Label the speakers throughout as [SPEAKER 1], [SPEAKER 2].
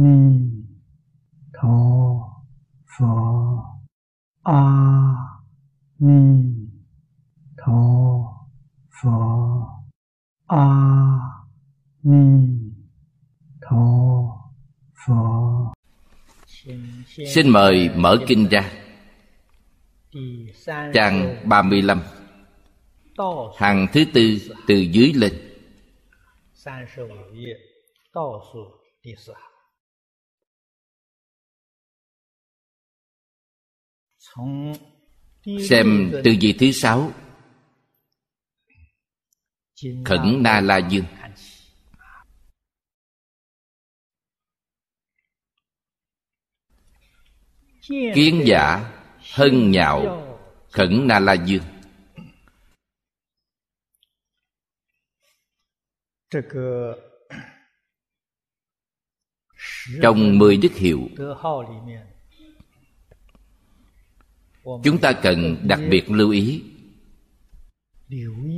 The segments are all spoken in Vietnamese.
[SPEAKER 1] ni tho phở a ni tho phở a ni tho phở
[SPEAKER 2] Xin mời mở kinh ra Trang 35 Hàng thứ tư từ dưới lên
[SPEAKER 1] 35页倒数第四行。
[SPEAKER 2] xem tư vị thứ sáu. Khẩn na la dương. Kiến giả hân nhạo khẩn na la dương. Trong mười đức hiệu chúng ta cần đặc biệt lưu ý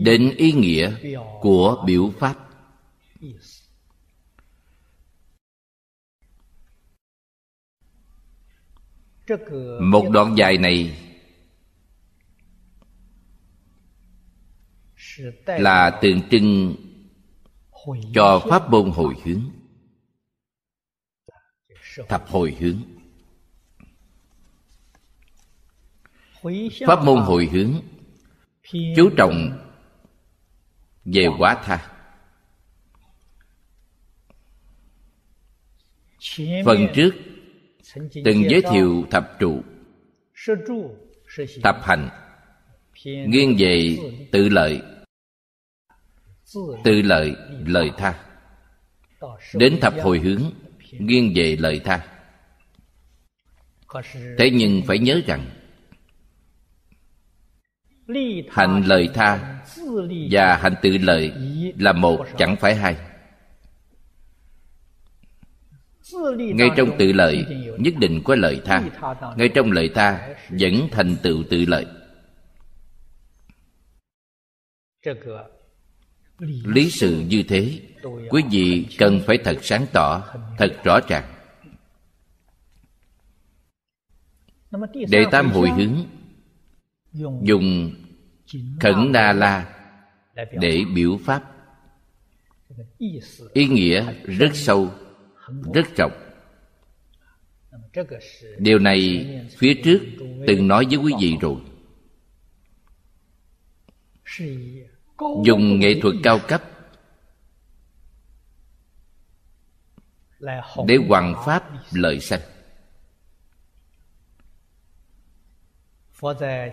[SPEAKER 2] đến ý nghĩa của biểu pháp. Một đoạn dài này là tượng trưng cho pháp môn hồi hướng, thập hồi hướng. pháp môn hồi hướng. Chú trọng về quả tha. Phần trước từng giới thiệu thập trụ. Tập hành. Nghiêng về tự lợi. Tự lợi. Lời tha. Đến thập hồi hướng nghiêng về lời tha. Thế nhưng phải nhớ rằng hạnh lợi tha và hạnh tự lợi là một chẳng phải hai. Ngay trong tự lợi, nhất định có lợi tha. Ngay trong lợi tha, vẫn thành tựu tự lợi. Lý sự như thế, quý vị cần phải thật sáng tỏ, thật rõ ràng. Đệ tam hồi hướng dùng khẩn đà la để biểu pháp. Ý nghĩa rất sâu rất rộng. Điều này phía trước từng nói với quý vị rồi. Dùng nghệ thuật cao cấp để hoàn pháp lợi sanh.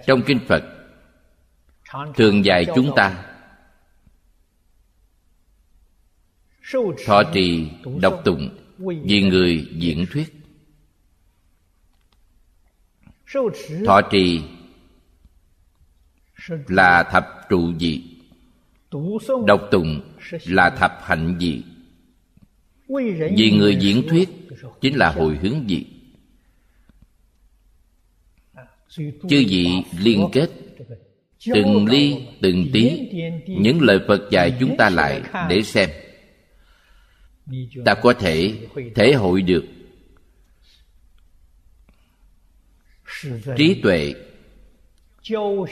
[SPEAKER 2] trong kinh phật, thường dạy chúng ta thọ trì, đọc tụng, vì người diễn thuyết. Thọ trì là thập trụ
[SPEAKER 1] dị
[SPEAKER 2] đọc tụng là thập hạnh
[SPEAKER 1] dị
[SPEAKER 2] vì người diễn thuyết chính là hồi hướng
[SPEAKER 1] dị
[SPEAKER 2] chư vị liên kết, từng ly, từng tí, những lời phật dạy chúng ta lại để xem. Ta có thể thể hội được trí tuệ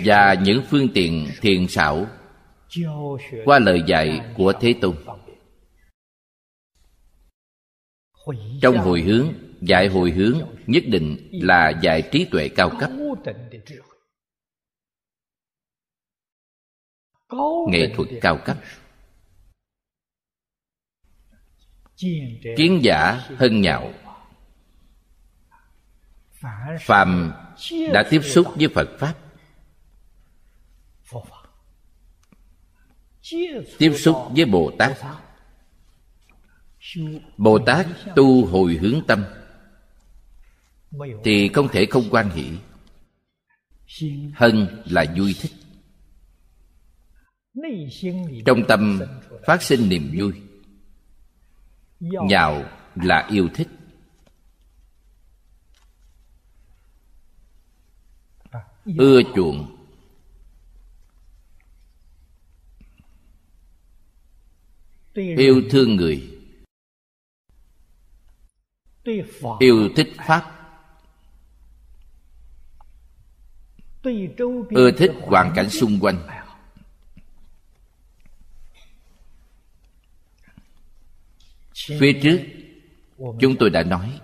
[SPEAKER 2] và những phương tiện thiền xảo qua lời dạy của thế tôn. Trong hồi hướng dạy hồi hướng nhất định là dạy trí tuệ cao cấp. Nghệ thuật cao cấp. Kiến giả hân nhạo. Phàm đã tiếp xúc với phật pháp. Tiếp xúc với bồ tát. Bồ tát tu hồi hướng tâm thì không thể không quan hỷ. Hân là vui thích. Trong tâm phát sinh niềm vui. Nhào là yêu thích. Ưa chuộng. Yêu thương người. Yêu thích pháp. Ưa thích hoàn cảnh xung quanh. Phía trước, chúng tôi đã nói.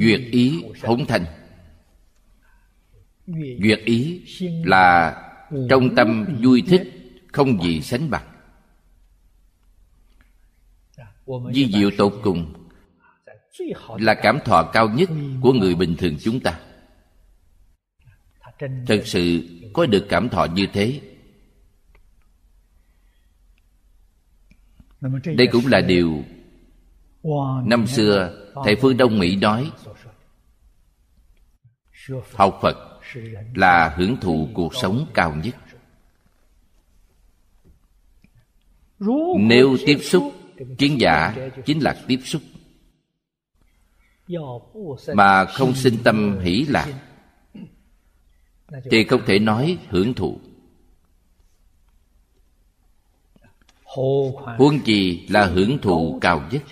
[SPEAKER 2] Duyệt ý hống thành. Duyệt ý là trong tâm vui thích không gì sánh bằng di diệu tột cùng là cảm thọ cao nhất của người bình thường chúng ta. Thật sự có được cảm thọ như thế đây cũng là điều năm xưa thầy phương đông mỹ nói. Học phật là hưởng thụ cuộc sống cao nhất. Nếu tiếp xúc kiến giả chính là tiếp xúc mà không sinh tâm hỷ lạc. Thì không thể nói hưởng thụ. Huân gì là hưởng thụ cao nhất.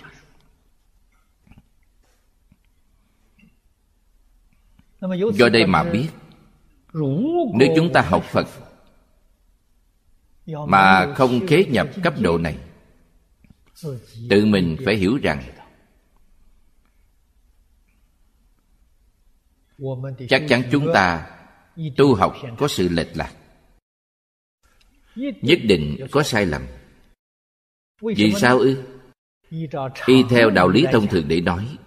[SPEAKER 2] Do đây mà biết, nếu chúng ta học phật mà không khế nhập cấp độ này tự mình phải hiểu rằng, chắc chắn chúng ta tu học có sự lệch lạc, nhất định có sai lầm. Vì sao ư? Y theo đạo lý thông thường để nói,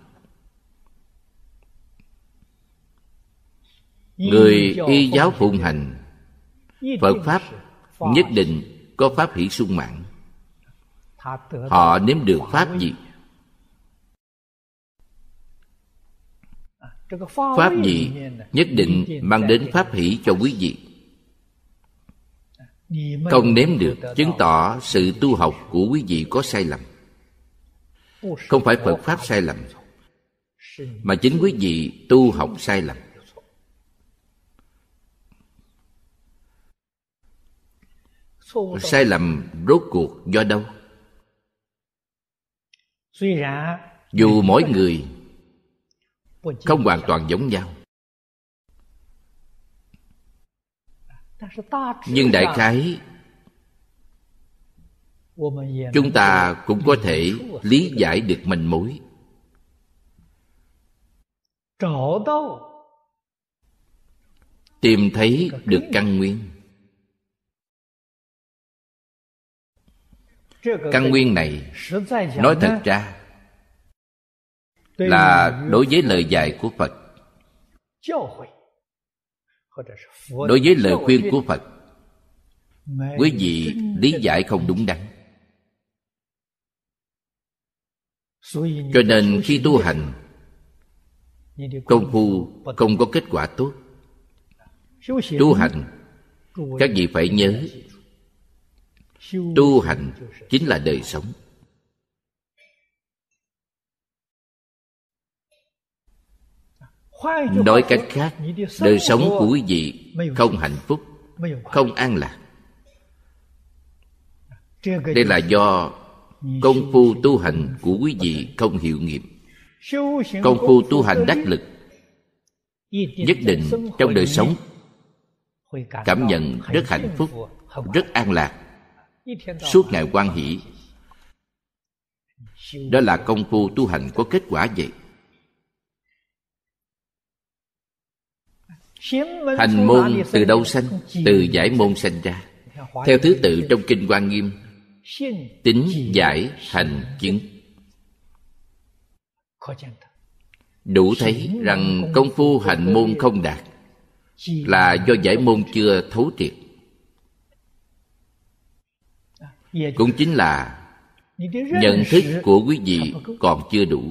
[SPEAKER 2] người y giáo phụng hành, phật pháp nhất định có pháp hỷ sung mãn họ nếm được pháp gì? Pháp gì nhất định mang đến pháp hỷ cho quý vị. Không nếm được chứng tỏ sự tu học của quý vị có sai lầm. Không phải phật pháp sai lầm mà chính quý vị tu học sai lầm. Sai lầm rốt cuộc do đâu dù mỗi người không hoàn toàn giống nhau. Nhưng đại khái chúng ta cũng có thể lý giải được manh mối. Tìm thấy được căn nguyên căn nguyên này nói thật ra là đối với lời dạy của phật đối với lời khuyên của phật quý vị lý giải không đúng đắn cho nên khi tu hành công phu không có kết quả tốt tu hành các vị phải nhớ tu hành chính là đời sống. Nói cách khác, đời sống của quý vị không hạnh phúc, không an lạc. Đây là do công phu tu hành của quý vị không hiệu nghiệm. Công phu tu hành đắc lực nhất định trong đời sống, cảm nhận rất hạnh phúc, rất an lạc suốt ngày quan hỷ. Đó là công phu tu hành có kết quả vậy. Hành môn từ đâu sanh? Từ giải môn sanh ra. Theo thứ tự trong kinh quan nghiêm. Tính giải hành chứng. Đủ thấy rằng công phu hành môn không đạt là do giải môn chưa thấu triệt. Cũng chính là nhận thức của quý vị còn chưa đủ.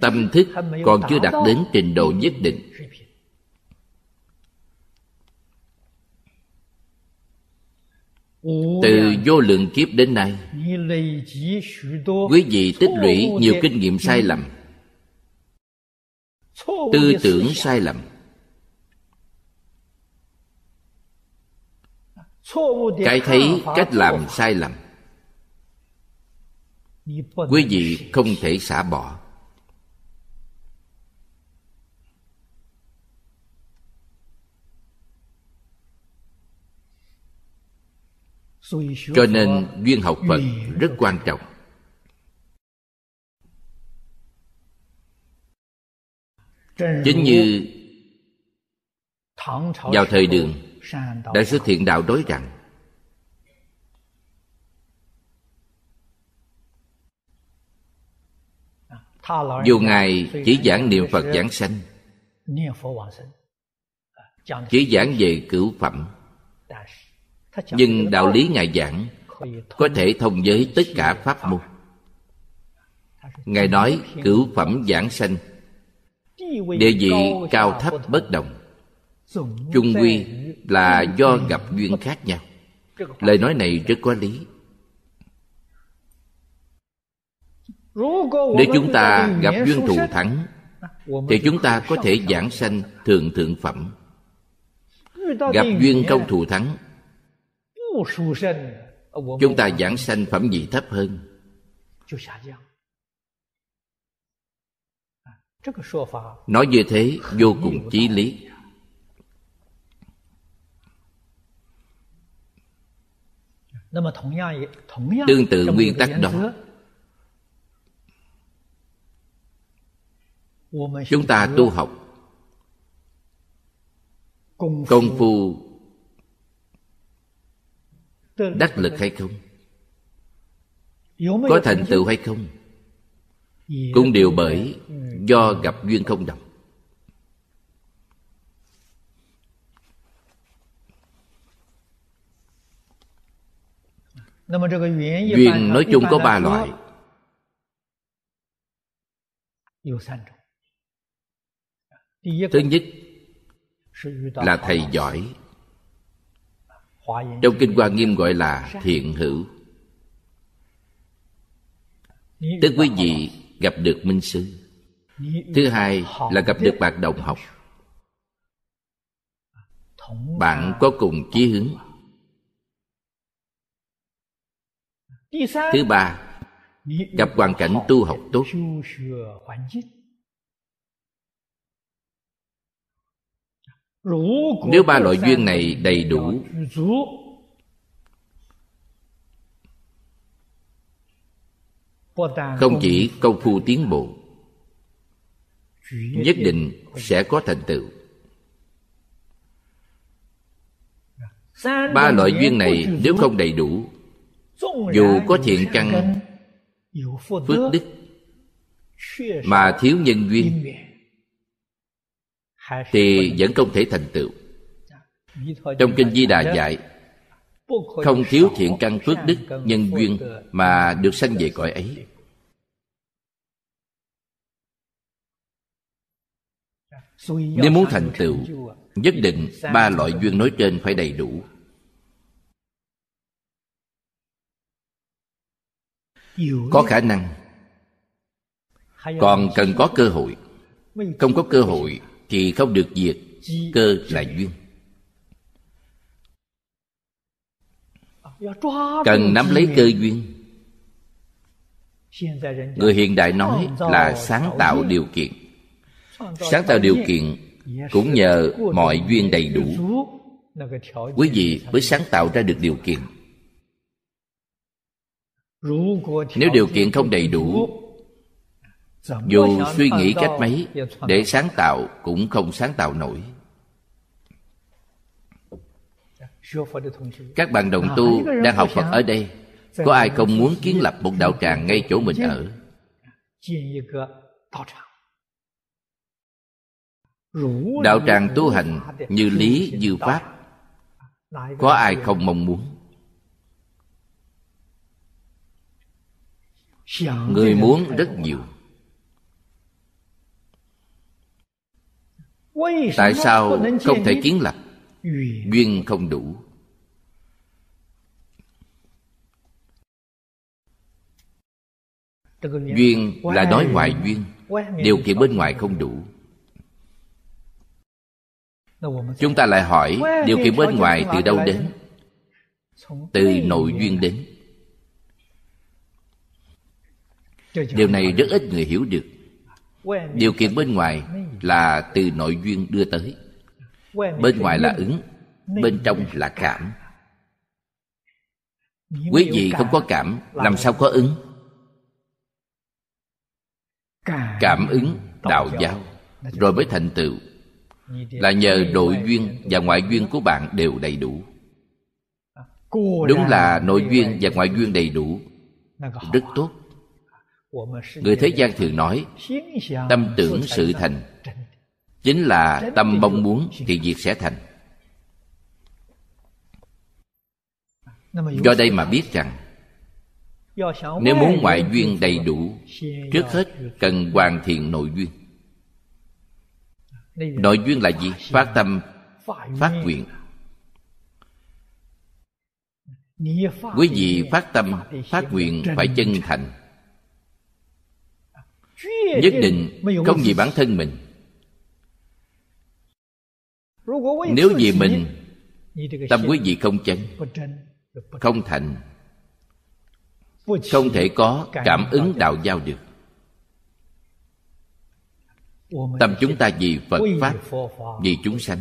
[SPEAKER 2] Tâm thức còn chưa đạt đến trình độ nhất định. từ vô lượng kiếp đến nay quý vị tích lũy nhiều kinh nghiệm sai lầm. Tư tưởng sai lầm cái thấy cách làm sai lầm. Quý vị không thể xả bỏ. Cho nên duyên học phật rất quan trọng. Chính như vào thời đường đại sư thiện đạo nói rằng dù ngài chỉ giảng niệm phật giảng sanh chỉ giảng về cửu phẩm nhưng đạo lý ngài giảng có thể thông với tất cả pháp môn. Ngài nói cửu phẩm giảng sanh địa vị cao thấp bất đồng chung quy là do gặp duyên khác nhau. Lời nói này rất có lý. Nếu chúng ta gặp duyên thù thắng, thì chúng ta có thể giảng sanh thường thượng phẩm. Gặp duyên không thù thắng, chúng ta giảng sanh phẩm vị thấp hơn. Nói như thế vô cùng chí lý. Tương tự nguyên tắc đó. chúng ta tu học. Công phu đắc lực hay không? Có thành tựu hay không? Cũng đều bởi do gặp duyên không đồng duyên nói chung có ba loại. Thứ nhất là thầy giỏi. Trong kinh hoa nghiêm gọi là thiện hữu. Tức quý vị gặp được minh sư. Thứ hai là gặp được bạn đồng học. Bạn có cùng chí hướng thứ ba gặp hoàn cảnh tu học tốt. Nếu ba loại duyên này đầy đủ không chỉ công phu tiến bộ nhất định sẽ có thành tựu. Ba loại duyên này nếu không đầy đủ dù có thiện căn phước đức mà thiếu nhân duyên thì vẫn không thể thành tựu. Trong kinh di đà dạy không thiếu thiện căn phước đức nhân duyên mà được sanh về cõi ấy. Nếu muốn thành tựu nhất định ba loại duyên nói trên phải đầy đủ có khả năng. Còn cần có cơ hội. Không có cơ hội thì không được diệt. Cơ là duyên. Cần nắm lấy cơ duyên. Người hiện đại nói là sáng tạo điều kiện. Sáng tạo điều kiện cũng nhờ mọi duyên đầy đủ. Quý vị mới sáng tạo ra được điều kiện nếu điều kiện không đầy đủ dù suy nghĩ cách mấy để sáng tạo cũng không sáng tạo nổi. Các bạn đồng tu đang học phật ở đây có ai không muốn kiến lập một đạo tràng ngay chỗ mình ở? Đạo tràng tu hành như lý như pháp có ai không mong muốn người muốn rất nhiều. Tại sao không thể kiến lập? Duyên không đủ. Duyên là nói ngoại duyên. Điều kiện bên ngoài không đủ. Chúng ta lại hỏi điều kiện bên ngoài từ đâu đến? Từ nội duyên đến điều này rất ít người hiểu được. Điều kiện bên ngoài là từ nội duyên đưa tới. Bên ngoài là ứng bên trong là cảm. quý vị không có cảm làm sao có ứng? Cảm ứng đạo giáo. Rồi mới thành tựu. Là nhờ nội duyên và ngoại duyên của bạn đều đầy đủ. Đúng là nội duyên và ngoại duyên đầy đủ. Rất tốt người thế gian thường nói, tâm tưởng sự thành. Chính là tâm mong muốn thì việc sẽ thành. Do đây mà biết rằng, nếu muốn ngoại duyên đầy đủ, trước hết cần hoàn thiện nội duyên. Nội duyên là gì? Phát tâm, phát nguyện. Quý vị phát tâm, phát nguyện phải chân thành nhất định không vì bản thân mình. Nếu vì mình tâm quý vị không chân không thành không thể có cảm ứng đạo giao được. Tâm chúng ta vì phật pháp vì chúng sanh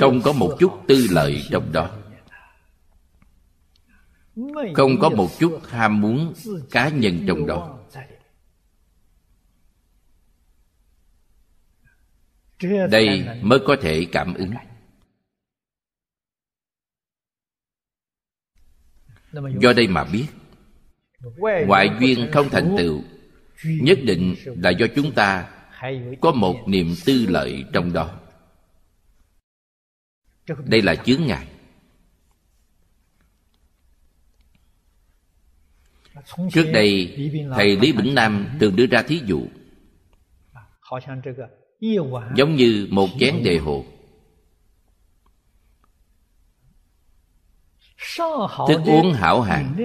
[SPEAKER 2] không có một chút tư lợi trong đó. Không có một chút ham muốn cá nhân trong đó. Đây mới có thể cảm ứng. Do đây mà biết, ngoại duyên không thành tựu, nhất định là do chúng ta có một niềm tư lợi trong đó đây là chướng ngại. Trước đây, thầy lý bỉnh nam thường đưa ra thí dụ. Giống như một chén đề hồ thức uống hảo hạng.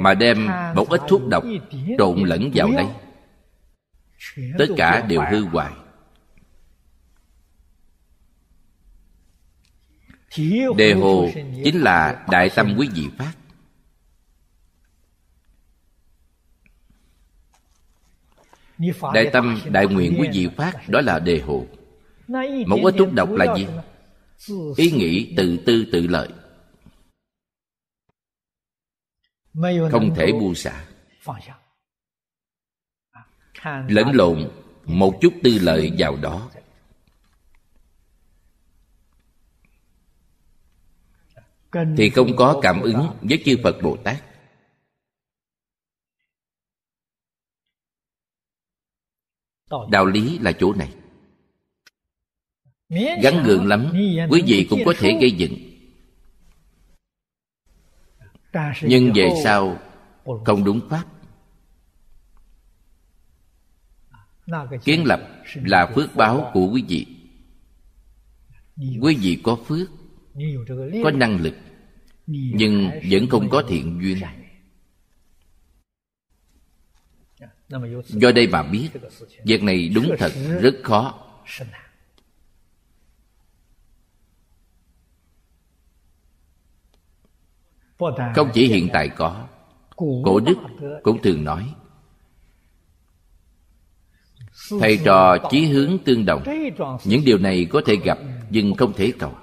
[SPEAKER 2] Mà đem một ít thuốc độc trộn lẫn vào đây tất cả đều hư hoại đề hồ chính là đại tâm quý vị phát. Đại tâm đại nguyện quý vị phát đó là đề hồ. Một ít thuốc độc là gì? ý nghĩ tự tư tự lợi. Không thể buông xả lẫn lộn một chút tư lợi vào đó. Thì không có cảm ứng với chư phật bồ tát. Đạo lý là chỗ này. Gắn gượng lắm quý vị cũng có thể gây dựng. Nhưng về sau không đúng pháp kiến lập là phước báo của quý vị. Quý vị có phước có năng lực nhưng vẫn không có thiện duyên. Do đây mà biết việc này đúng thật rất khó. không chỉ hiện tại có. cổ đức cũng thường nói thầy trò chí hướng tương đồng. Những điều này có thể gặp, nhưng không thể cầu.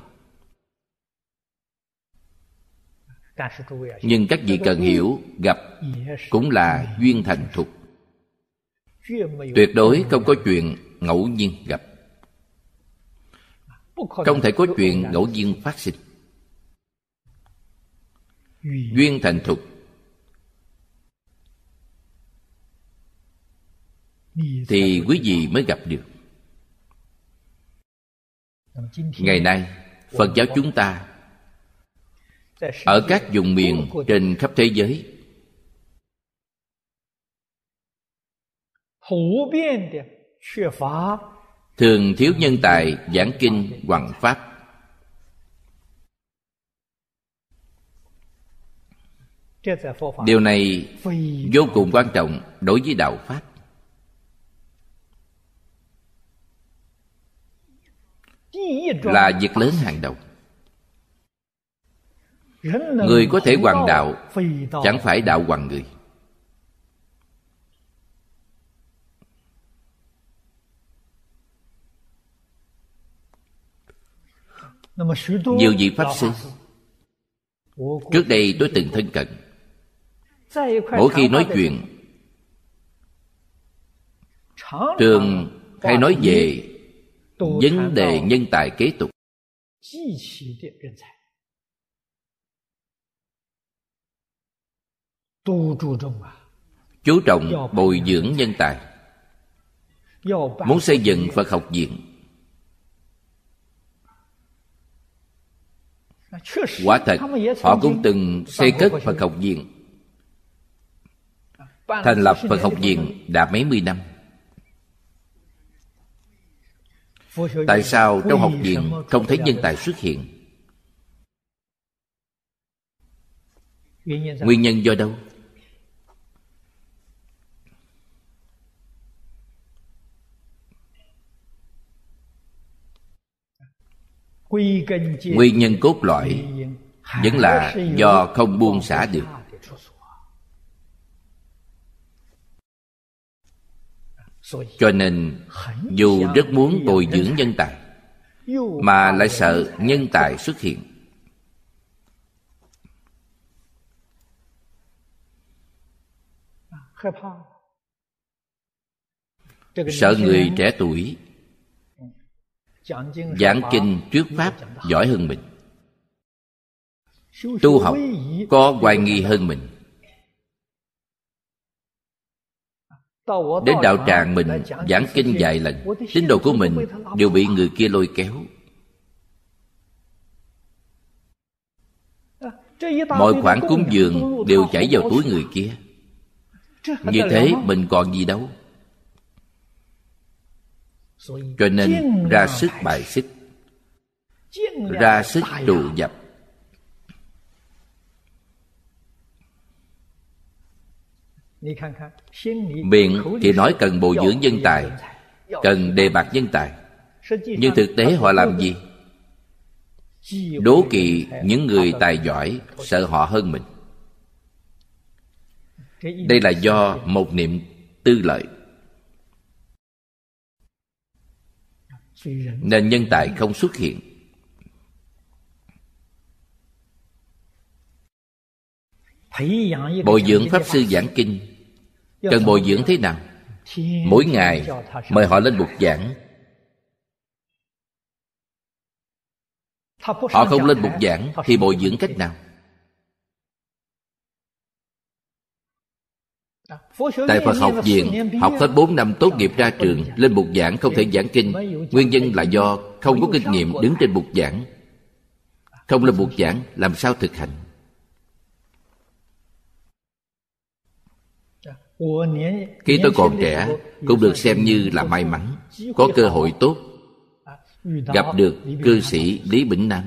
[SPEAKER 2] Nhưng các vị cần hiểu, gặp cũng là duyên thành thục. Tuyệt đối không có chuyện ngẫu nhiên gặp. Không thể có chuyện ngẫu nhiên phát sinh. Duyên thành thục thì quý vị mới gặp được. Ngày nay phật giáo chúng ta ở các vùng miền trên khắp thế giới thường thiếu nhân tài giảng kinh hoằng pháp. Điều này vô cùng quan trọng đối với đạo pháp là việc lớn hàng đầu. Người có thể hoàng đạo, chẳng phải đạo hoàng người. Nhiều vị pháp sư, trước đây tôi từng thân cận. Mỗi khi nói chuyện thường hay nói về vấn đề nhân tài kế tục. chú trọng bồi dưỡng nhân tài. Muốn xây dựng phật học viện. Quả thật họ cũng từng xây cất phật học viện. Thành lập phật học viện đã mấy mươi năm tại sao trong học viện không thấy nhân tài xuất hiện? Nguyên nhân do đâu? Nguyên nhân cốt lõi vẫn là do không buông xả được cho nên, dù rất muốn bồi dưỡng nhân tài, mà lại sợ nhân tài xuất hiện. Sợ người trẻ tuổi, giảng kinh trước pháp giỏi hơn mình. Tu học có hoài nghi hơn mình. Đến đạo tràng mình giảng kinh vài lần tín đồ của mình đều bị người kia lôi kéo. Mọi khoản cúng dường đều chảy vào túi người kia. Như thế mình còn gì đâu. Cho nên ra sức bài xích. ra sức trụ dập miệng thì nói cần bồi dưỡng nhân tài, cần đề bạt nhân tài. Nhưng thực tế họ làm gì? Đố kỵ những người tài giỏi, sợ họ hơn mình. Đây là do một niệm tư lợi. Nên nhân tài không xuất hiện. Bồi dưỡng pháp sư giảng kinh cần bồi dưỡng thế nào? Mỗi ngày mời họ lên bục giảng. Họ không lên bục giảng thì bồi dưỡng cách nào? Tại Phật học viện, Học hết 4 năm tốt nghiệp ra trường, Lên bục giảng không thể giảng kinh. Nguyên nhân là do không có kinh nghiệm đứng trên bục giảng. Không lên bục giảng, làm sao thực hành? Khi tôi còn trẻ, Cũng được xem như là may mắn, Có cơ hội tốt, Gặp được cư sĩ Lý Bỉnh Nam.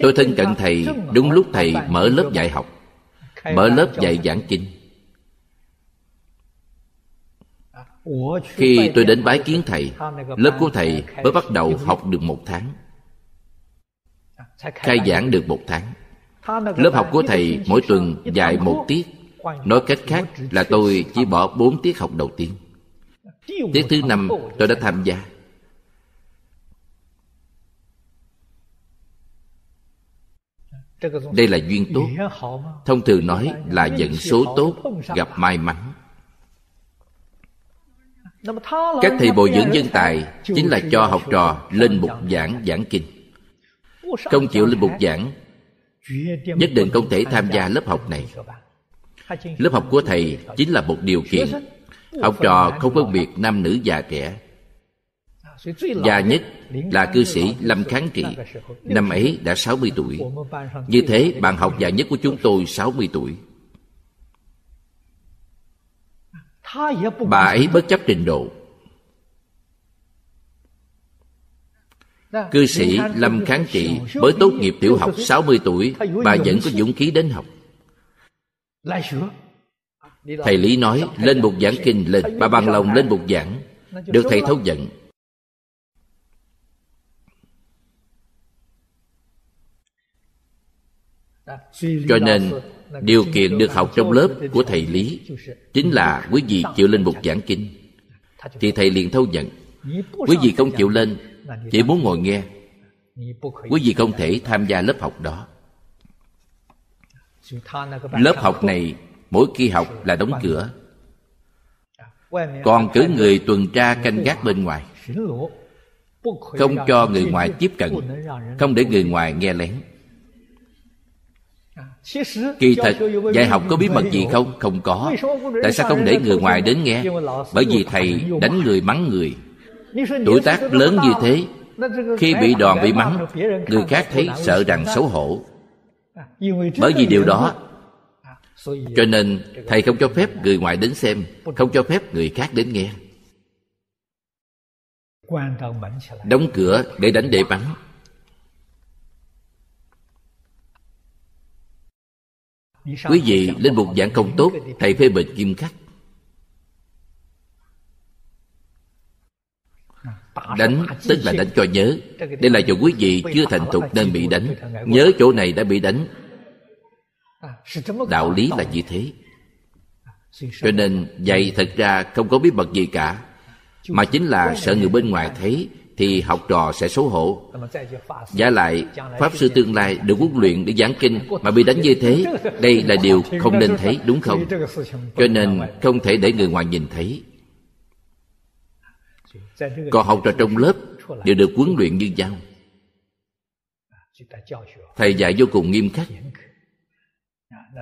[SPEAKER 2] Tôi thân cận thầy Đúng lúc thầy mở lớp dạy học, Mở lớp dạy giảng kinh. Khi tôi đến bái kiến thầy, Lớp của thầy mới bắt đầu học được một tháng, Khai giảng được một tháng. Lớp học của thầy mỗi tuần dạy một tiết. Nói cách khác là tôi chỉ bỏ bốn tiết học đầu tiên. Tiết thứ năm tôi đã tham gia. Đây là duyên tốt. Thông thường nói là vận số tốt Gặp may mắn. Các thầy bồi dưỡng nhân tài chính là cho học trò lên bục giảng giảng kinh. Không chịu lên bục giảng, nhất định không thể tham gia lớp học này lớp học của thầy chính là một điều kiện. Học trò không phân biệt nam nữ già trẻ già nhất là cư sĩ Lâm Kháng Trị Năm ấy đã 60 tuổi. Như thế, bạn học già nhất của chúng tôi 60 tuổi. Bà ấy bất chấp trình độ. Cư sĩ Lâm Kháng Trị mới tốt nghiệp tiểu học 60 tuổi, Bà vẫn có dũng khí đến học thầy lý nói, lên một giảng kinh, lên. Bà bằng lòng lên một giảng. Được thầy thấu nhận cho nên, điều kiện được học trong lớp của thầy lý chính là quý vị chịu lên một giảng kinh. Thì thầy liền thâu nhận quý vị không chịu lên, chỉ muốn ngồi nghe. Quý vị không thể tham gia lớp học đó lớp học này mỗi khi học là đóng cửa. Còn cử người tuần tra canh gác bên ngoài. không cho người ngoài tiếp cận không để người ngoài nghe lén. Kỳ thật dạy học có bí mật gì không? Không có. Tại sao không để người ngoài đến nghe? bởi vì thầy đánh người mắng người. Tuổi tác lớn như thế khi bị đòn bị mắng người khác thấy sợ rằng xấu hổ bởi vì điều đó cho nên thầy không cho phép người ngoài đến xem không cho phép người khác đến nghe. Đóng cửa để đánh để bắn. Quý vị lên một giảng công tốt thầy phê bình nghiêm khắc đánh, tức là đánh cho nhớ. Đây là chỗ quý vị chưa thành thục nên bị đánh. Nhớ chỗ này đã bị đánh. Đạo lý là như thế. Cho nên dạy thật ra không có bí mật gì cả. Mà chính là sợ người bên ngoài thấy thì học trò sẽ xấu hổ. Giả lại, pháp sư tương lai được huấn luyện để giảng kinh mà bị đánh như thế, đây là điều không nên thấy, đúng không? Cho nên không thể để người ngoài nhìn thấy còn học trò trong lớp đều được huấn luyện như nhau. Thầy dạy vô cùng nghiêm khắc.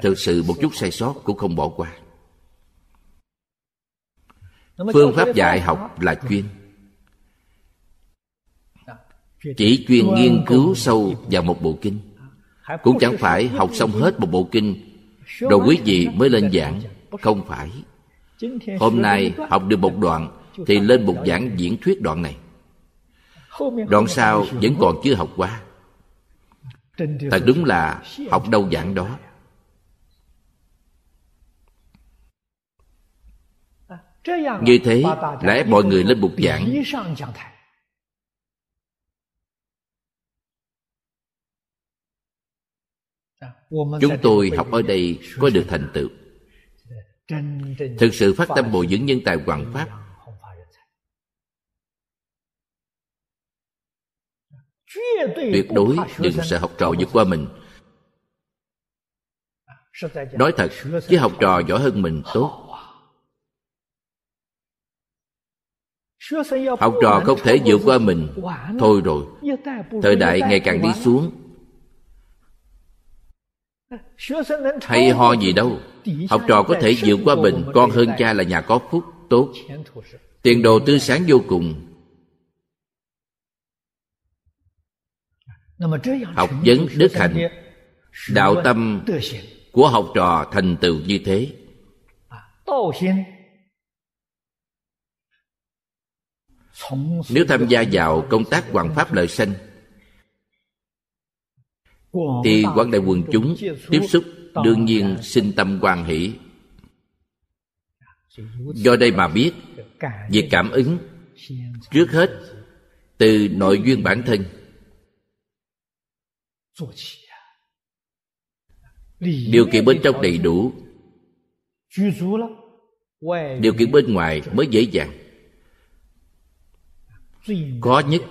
[SPEAKER 2] Thực sự một chút sai sót cũng không bỏ qua. Phương pháp dạy học là chuyên. Chỉ chuyên nghiên cứu sâu vào một bộ kinh. Cũng chẳng phải học xong hết một bộ kinh rồi quý vị mới lên giảng. Không phải. Hôm nay học được một đoạn thì lên một giảng diễn thuyết đoạn này. Đoạn sau vẫn còn chưa học qua. Thật đúng là học đâu giảng đó. Như thế, lẽ mọi người lên bục giảng. Chúng tôi học ở đây có được thành tựu. Thực sự phát tâm bồi dưỡng nhân tài hoàng pháp tuyệt đối đừng sợ học trò vượt qua mình. Nói thật chứ học trò giỏi hơn mình tốt. Học trò không thể vượt qua mình. thôi rồi thời đại ngày càng đi xuống. Hay ho gì đâu. Học trò có thể vượt qua mình con hơn cha là nhà có phúc tốt. Tiền đồ tươi sáng vô cùng học vấn đức hạnh đạo tâm của học trò thành tựu như thế. Nếu tham gia vào công tác hoàng pháp lợi sanh thì quảng đại quần chúng tiếp xúc đương nhiên sinh tâm quan hỷ. Do đây mà biết việc cảm ứng trước hết từ nội duyên bản thân điều kiện bên trong đầy đủ. Điều kiện bên ngoài mới dễ dàng. Khó nhất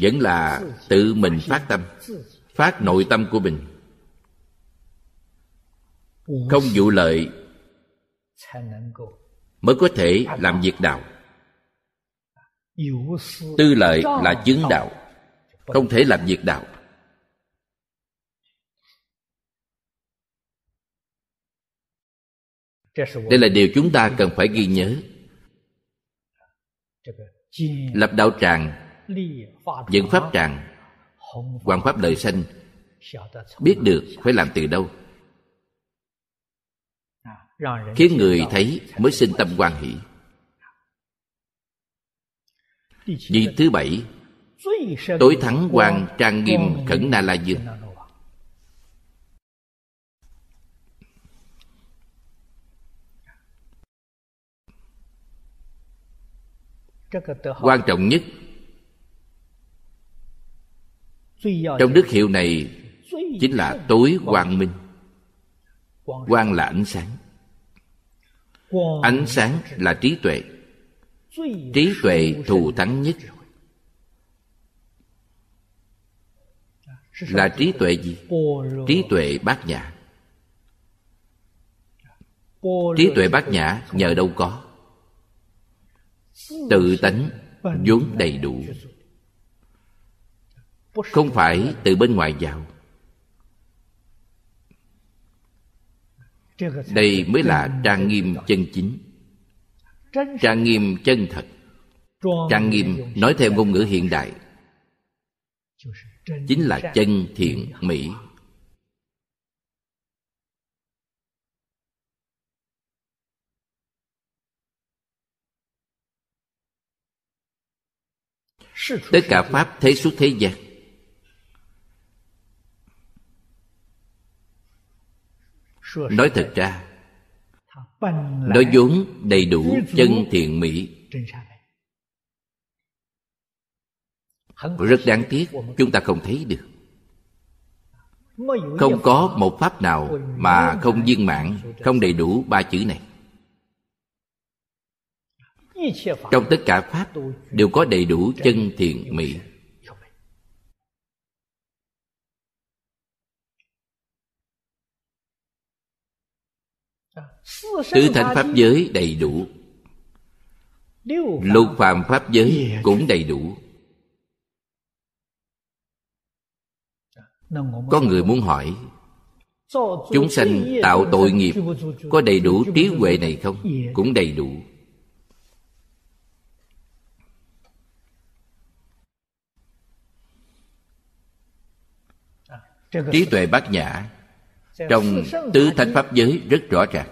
[SPEAKER 2] vẫn là tự mình phát tâm phát nội tâm của mình. Không vụ lợi mới có thể làm việc đạo. Tư lợi là chứng đạo không thể làm việc đạo đây là điều chúng ta cần phải ghi nhớ. Lập đạo tràng, dựng pháp tràng quan pháp đời sanh, Biết được phải làm từ đâu. Khiến người thấy mới sinh tâm quan hỷ. Vị thứ bảy, Tối thắng quan trang nghiêm khẩn na la dương. Quan trọng nhất trong đức hiệu này chính là tối quang minh. Quang là ánh sáng. Ánh sáng là trí tuệ. Trí tuệ thù thắng nhất. Là trí tuệ gì? Trí tuệ bát nhã. Trí tuệ bát nhã nhờ đâu có tự tánh vốn đầy đủ. Không phải từ bên ngoài vào. Đây mới là trang nghiêm chân chính. Trang nghiêm chân thật. Trang nghiêm nói theo ngôn ngữ hiện đại. Chính là chân thiện mỹ. Tất cả pháp thế xuất thế gian. Nói thật ra nó vốn đầy đủ chân thiện mỹ. Rất đáng tiếc chúng ta không thấy được. Không có một pháp nào mà không viên mãn không đầy đủ ba chữ này trong tất cả pháp đều có đầy đủ chân thiện mỹ. tứ thánh pháp giới đầy đủ. Lục phàm pháp giới cũng đầy đủ. Có người muốn hỏi chúng sanh tạo tội nghiệp có đầy đủ trí huệ này không? Cũng đầy đủ trí tuệ bát nhã trong tứ thánh pháp giới rất rõ ràng.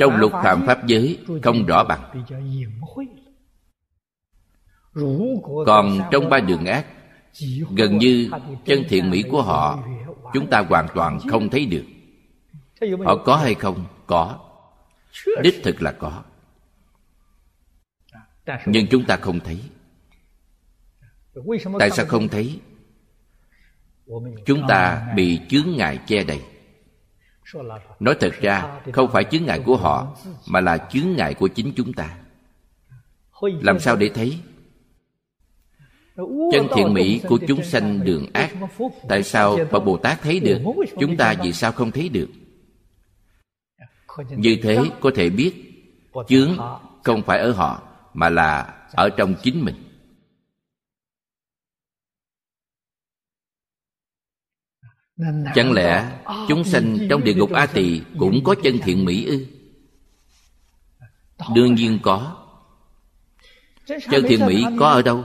[SPEAKER 2] trong lục phạm pháp giới không rõ bằng. còn trong ba đường ác gần như chân thiện mỹ của họ chúng ta hoàn toàn không thấy được. Họ có hay không? Có. Đích thực là có. Nhưng chúng ta không thấy tại sao không thấy? Chúng ta bị chướng ngại che đầy. Nói thật ra không phải chướng ngại của họ mà là chướng ngại của chính chúng ta. Làm sao để thấy? Chân thiện mỹ của chúng sanh đường ác tại sao phật bồ tát thấy được? Chúng ta vì sao không thấy được? Như thế có thể biết chướng không phải ở họ mà là ở trong chính mình chẳng lẽ chúng sanh trong địa ngục a tỳ cũng có chân thiện mỹ ư? Đương nhiên có. Chân thiện mỹ có ở đâu?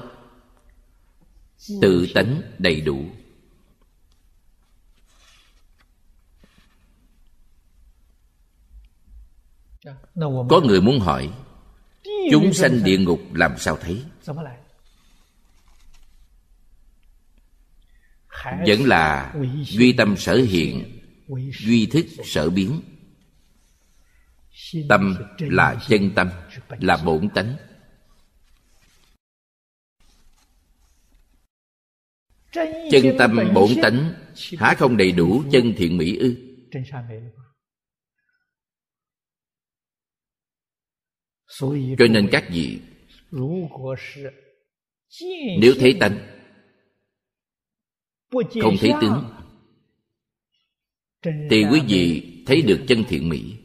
[SPEAKER 2] Tự tánh đầy đủ. Có người muốn hỏi chúng sanh địa ngục làm sao thấy vẫn là duy tâm sở hiện, duy thức sở biến. Tâm là chân tâm, là bổn tánh. Chân tâm bổn tánh, há không đầy đủ chân thiện mỹ ư? Cho nên các vị, nếu thấy tánh không thấy tướng. Thì quý vị thấy được chân thiện mỹ.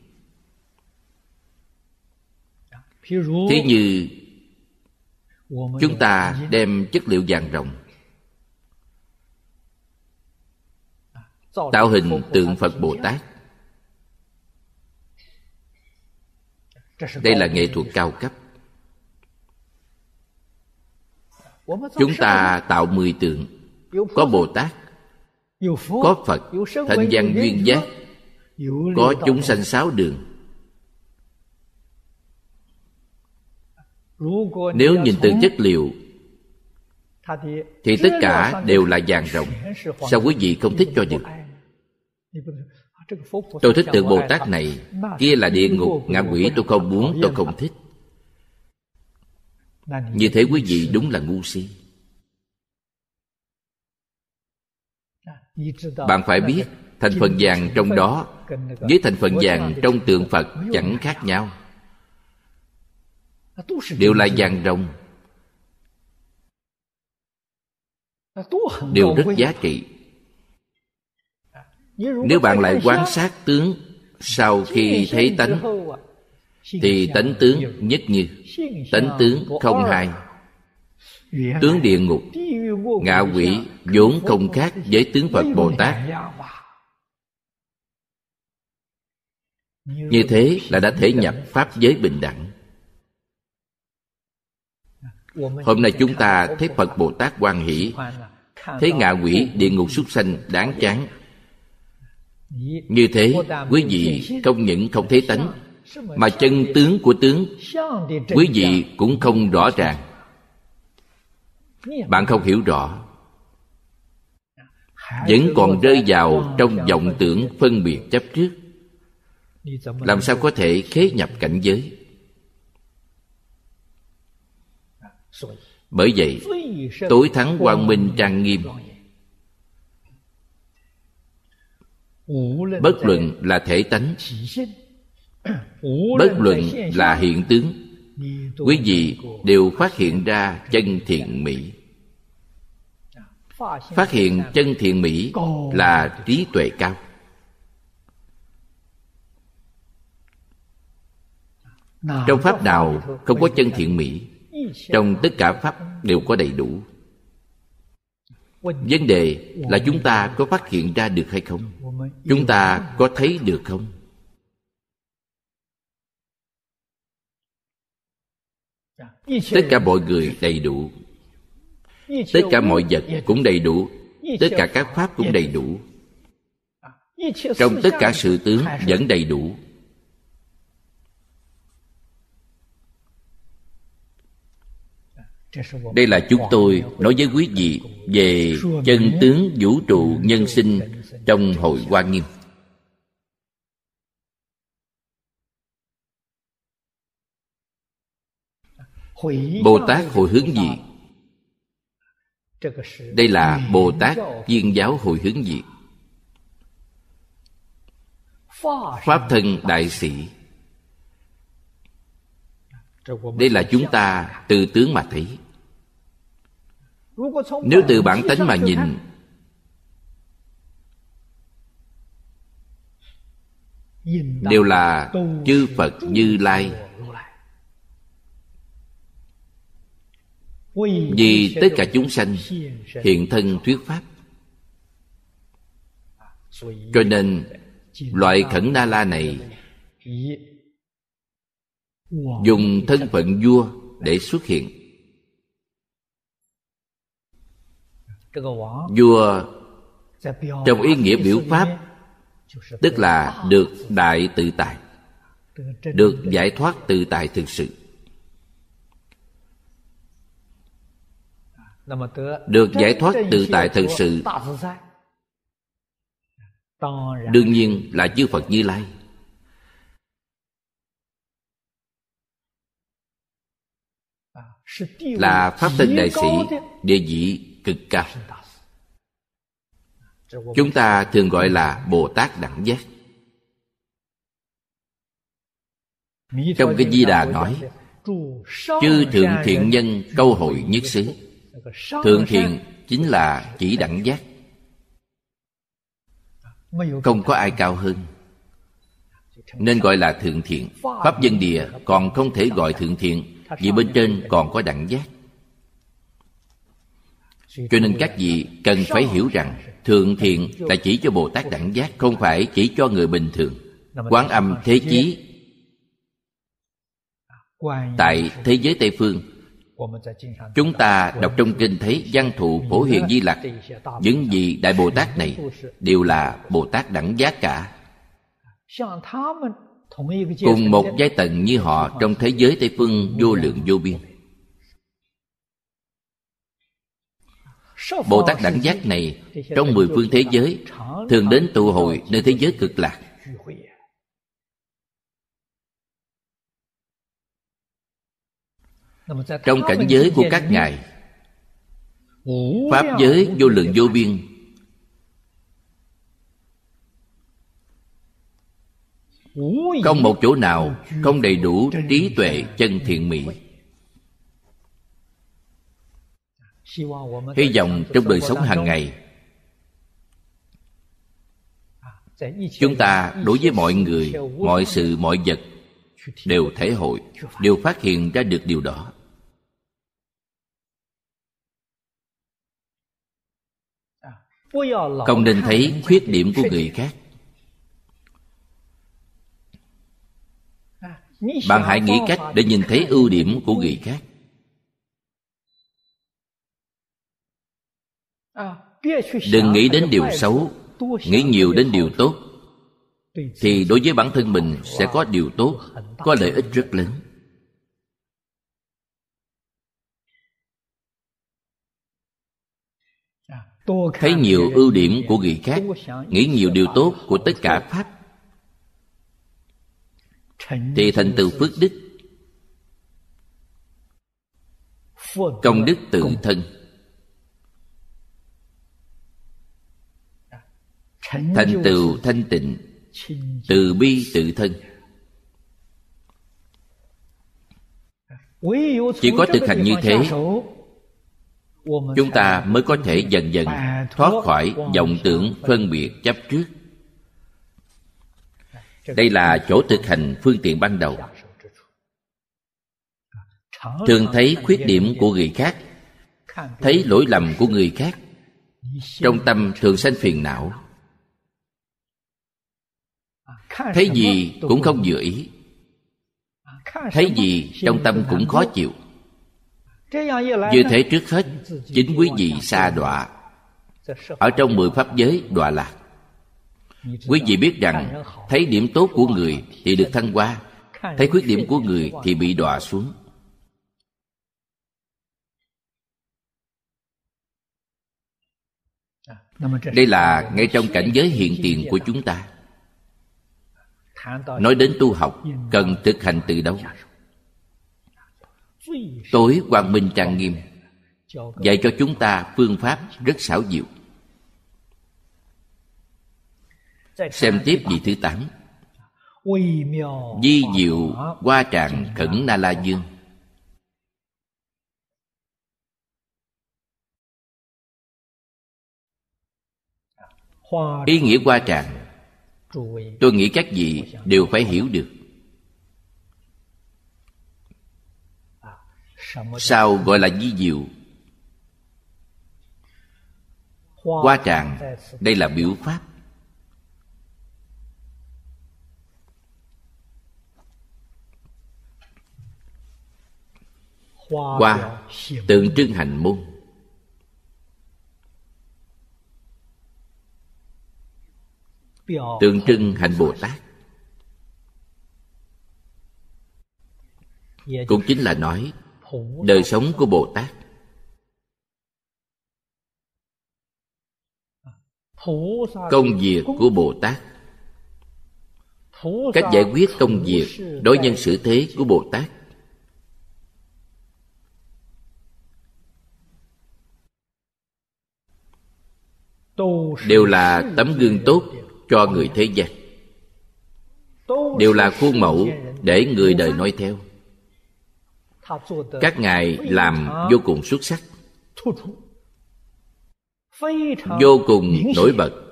[SPEAKER 2] Thế như chúng ta đem chất liệu vàng rồng tạo hình tượng phật bồ tát. Đây là nghệ thuật cao cấp. Chúng ta tạo mười tượng có bồ tát có phật thanh văn duyên giác có chúng sanh sáu đường. Nếu nhìn từ chất liệu thì tất cả đều là vàng rồng sao quý vị không thích cho được tôi thích tượng bồ tát này. Kia là địa ngục ngạ quỷ tôi không muốn tôi không thích. Như thế quý vị đúng là ngu si bạn phải biết thành phần vàng trong đó với thành phần vàng trong tượng phật chẳng khác nhau. Đều là vàng rồng. Đều rất giá trị. Nếu bạn lại quan sát tướng sau khi thấy tánh thì tánh tướng nhất như tánh tướng không hai tướng địa ngục ngạ quỷ vốn không khác với tướng phật bồ tát. như thế là đã thể nhập pháp giới bình đẳng. Hôm nay chúng ta thấy phật bồ tát quan hỷ thấy ngạ quỷ địa ngục súc sanh đáng chán. Như thế quý vị không những không thấy tánh mà chân tướng của tướng quý vị cũng không rõ ràng bạn không hiểu rõ. Vẫn còn rơi vào trong vọng tưởng phân biệt chấp trước. Làm sao có thể khế nhập cảnh giới? Bởi vậy tối thắng quang minh trang nghiêm. Bất luận là thể tánh bất luận là hiện tướng quý vị đều phát hiện ra chân thiện mỹ phát hiện chân thiện mỹ là trí tuệ cao. Trong pháp nào không có chân thiện mỹ. Trong tất cả pháp đều có đầy đủ. Vấn đề là chúng ta có phát hiện ra được hay không? Chúng ta có thấy được không? Tất cả mọi người đầy đủ tất cả mọi vật cũng đầy đủ. Tất cả các pháp cũng đầy đủ. trong tất cả sự tướng vẫn đầy đủ. Đây là chúng tôi nói với quý vị về chân tướng vũ trụ nhân sinh trong hội hoa nghiêm. Bồ tát hồi hướng gì đây là bồ tát viên giáo hồi hướng gì pháp thân đại sĩ. Đây là chúng ta từ tướng mà thấy. Nếu từ bản tánh mà nhìn, đều là chư phật như lai. Vì tất cả chúng sanh hiện thân thuyết pháp. Cho nên loại khẩn na la này dùng thân phận vua để xuất hiện. Vua trong ý nghĩa biểu pháp tức là được đại tự tại được giải thoát tự tại thực sự được giải thoát tự tại thực sự. Đương nhiên là chư phật như lai. Là pháp thân đại sĩ địa vị cực cao. Chúng ta thường gọi là bồ tát đẳng giác. Trong cái di đà nói chư thượng thiện nhân câu hội nhất xứ thượng thiện chính là chỉ đẳng giác. Không có ai cao hơn. Nên gọi là thượng thiện. Pháp dân địa còn không thể gọi thượng thiện vì bên trên còn có đẳng giác. Cho nên các vị cần phải hiểu rằng thượng thiện là chỉ cho bồ tát đẳng giác không phải chỉ cho người bình thường. Quán âm thế chí. tại thế giới tây phương chúng ta đọc trong kinh thấy văn thụ phổ hiền di lặc, những vị đại bồ tát này đều là bồ tát đẳng giác cả. Cùng một giai tầng như họ trong thế giới tây phương vô lượng vô biên. Bồ tát đẳng giác này trong mười phương thế giới thường đến tụ hội nơi thế giới cực lạc. Trong cảnh giới của các ngài pháp giới vô lượng vô biên. Không một chỗ nào không đầy đủ trí tuệ chân thiện mỹ hy vọng trong đời sống hàng ngày chúng ta đối với mọi người mọi sự mọi vật đều thể hội đều phát hiện ra được điều đó không nên thấy khuyết điểm của người khác. Bạn hãy nghĩ cách để nhìn thấy ưu điểm của người khác. Đừng nghĩ đến điều xấu, nghĩ nhiều đến điều tốt. Thì đối với bản thân mình sẽ có điều tốt, có lợi ích rất lớn. Thấy nhiều ưu điểm của người khác, nghĩ nhiều điều tốt của tất cả pháp. Thì thành tựu phước đức. Công đức tự thân. Thành tựu thanh tịnh, từ bi tự thân. Chỉ có thực hành như thế chúng ta mới có thể dần dần thoát khỏi vọng tưởng phân biệt chấp trước. Đây là chỗ thực hành phương tiện ban đầu. Thường thấy khuyết điểm của người khác thấy lỗi lầm của người khác trong tâm thường sanh phiền não. Thấy gì cũng không vừa ý thấy gì trong tâm cũng khó chịu như thế trước hết, chính quý vị xa đọa. Ở trong mười pháp giới, đọa lạc. Quý vị biết rằng, thấy điểm tốt của người thì được thăng hoa. Thấy khuyết điểm của người thì bị đọa xuống. Đây là ngay trong cảnh giới hiện tiền của chúng ta. Nói đến tu học, cần thực hành từ đâu? Tối quang minh trang nghiêm, dạy cho chúng ta phương pháp rất xảo diệu. Xem tiếp vị thứ tám. Di diệu qua trạng khẩn na la dương. Ý nghĩa qua trạng tôi nghĩ các vị đều phải hiểu được. Sao gọi là di diệu? Hoa tràng, đây là biểu pháp. Hoa tượng trưng hành môn. Tượng trưng hạnh bồ tát. Cũng chính là nói đời sống của bồ tát. Công việc của bồ tát. Cách giải quyết công việc đối nhân xử thế của bồ tát. Đều là tấm gương tốt cho người thế gian. Đều là khuôn mẫu để người đời nói theo các ngài làm vô cùng xuất sắc. vô cùng nổi bật.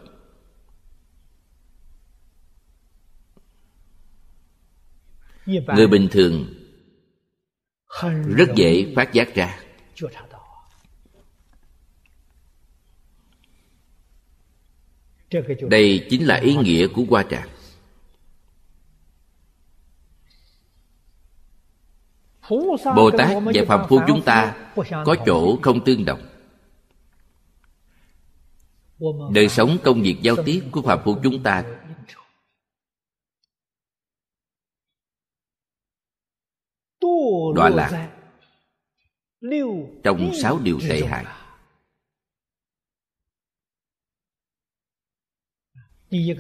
[SPEAKER 2] người bình thường rất dễ phát giác ra. đây chính là ý nghĩa của hoa tràng bồ tát và phàm phu chúng ta có chỗ không tương đồng. Đời sống công việc giao tiếp của phàm phu chúng ta đọa lạc trong sáu điều tệ hại.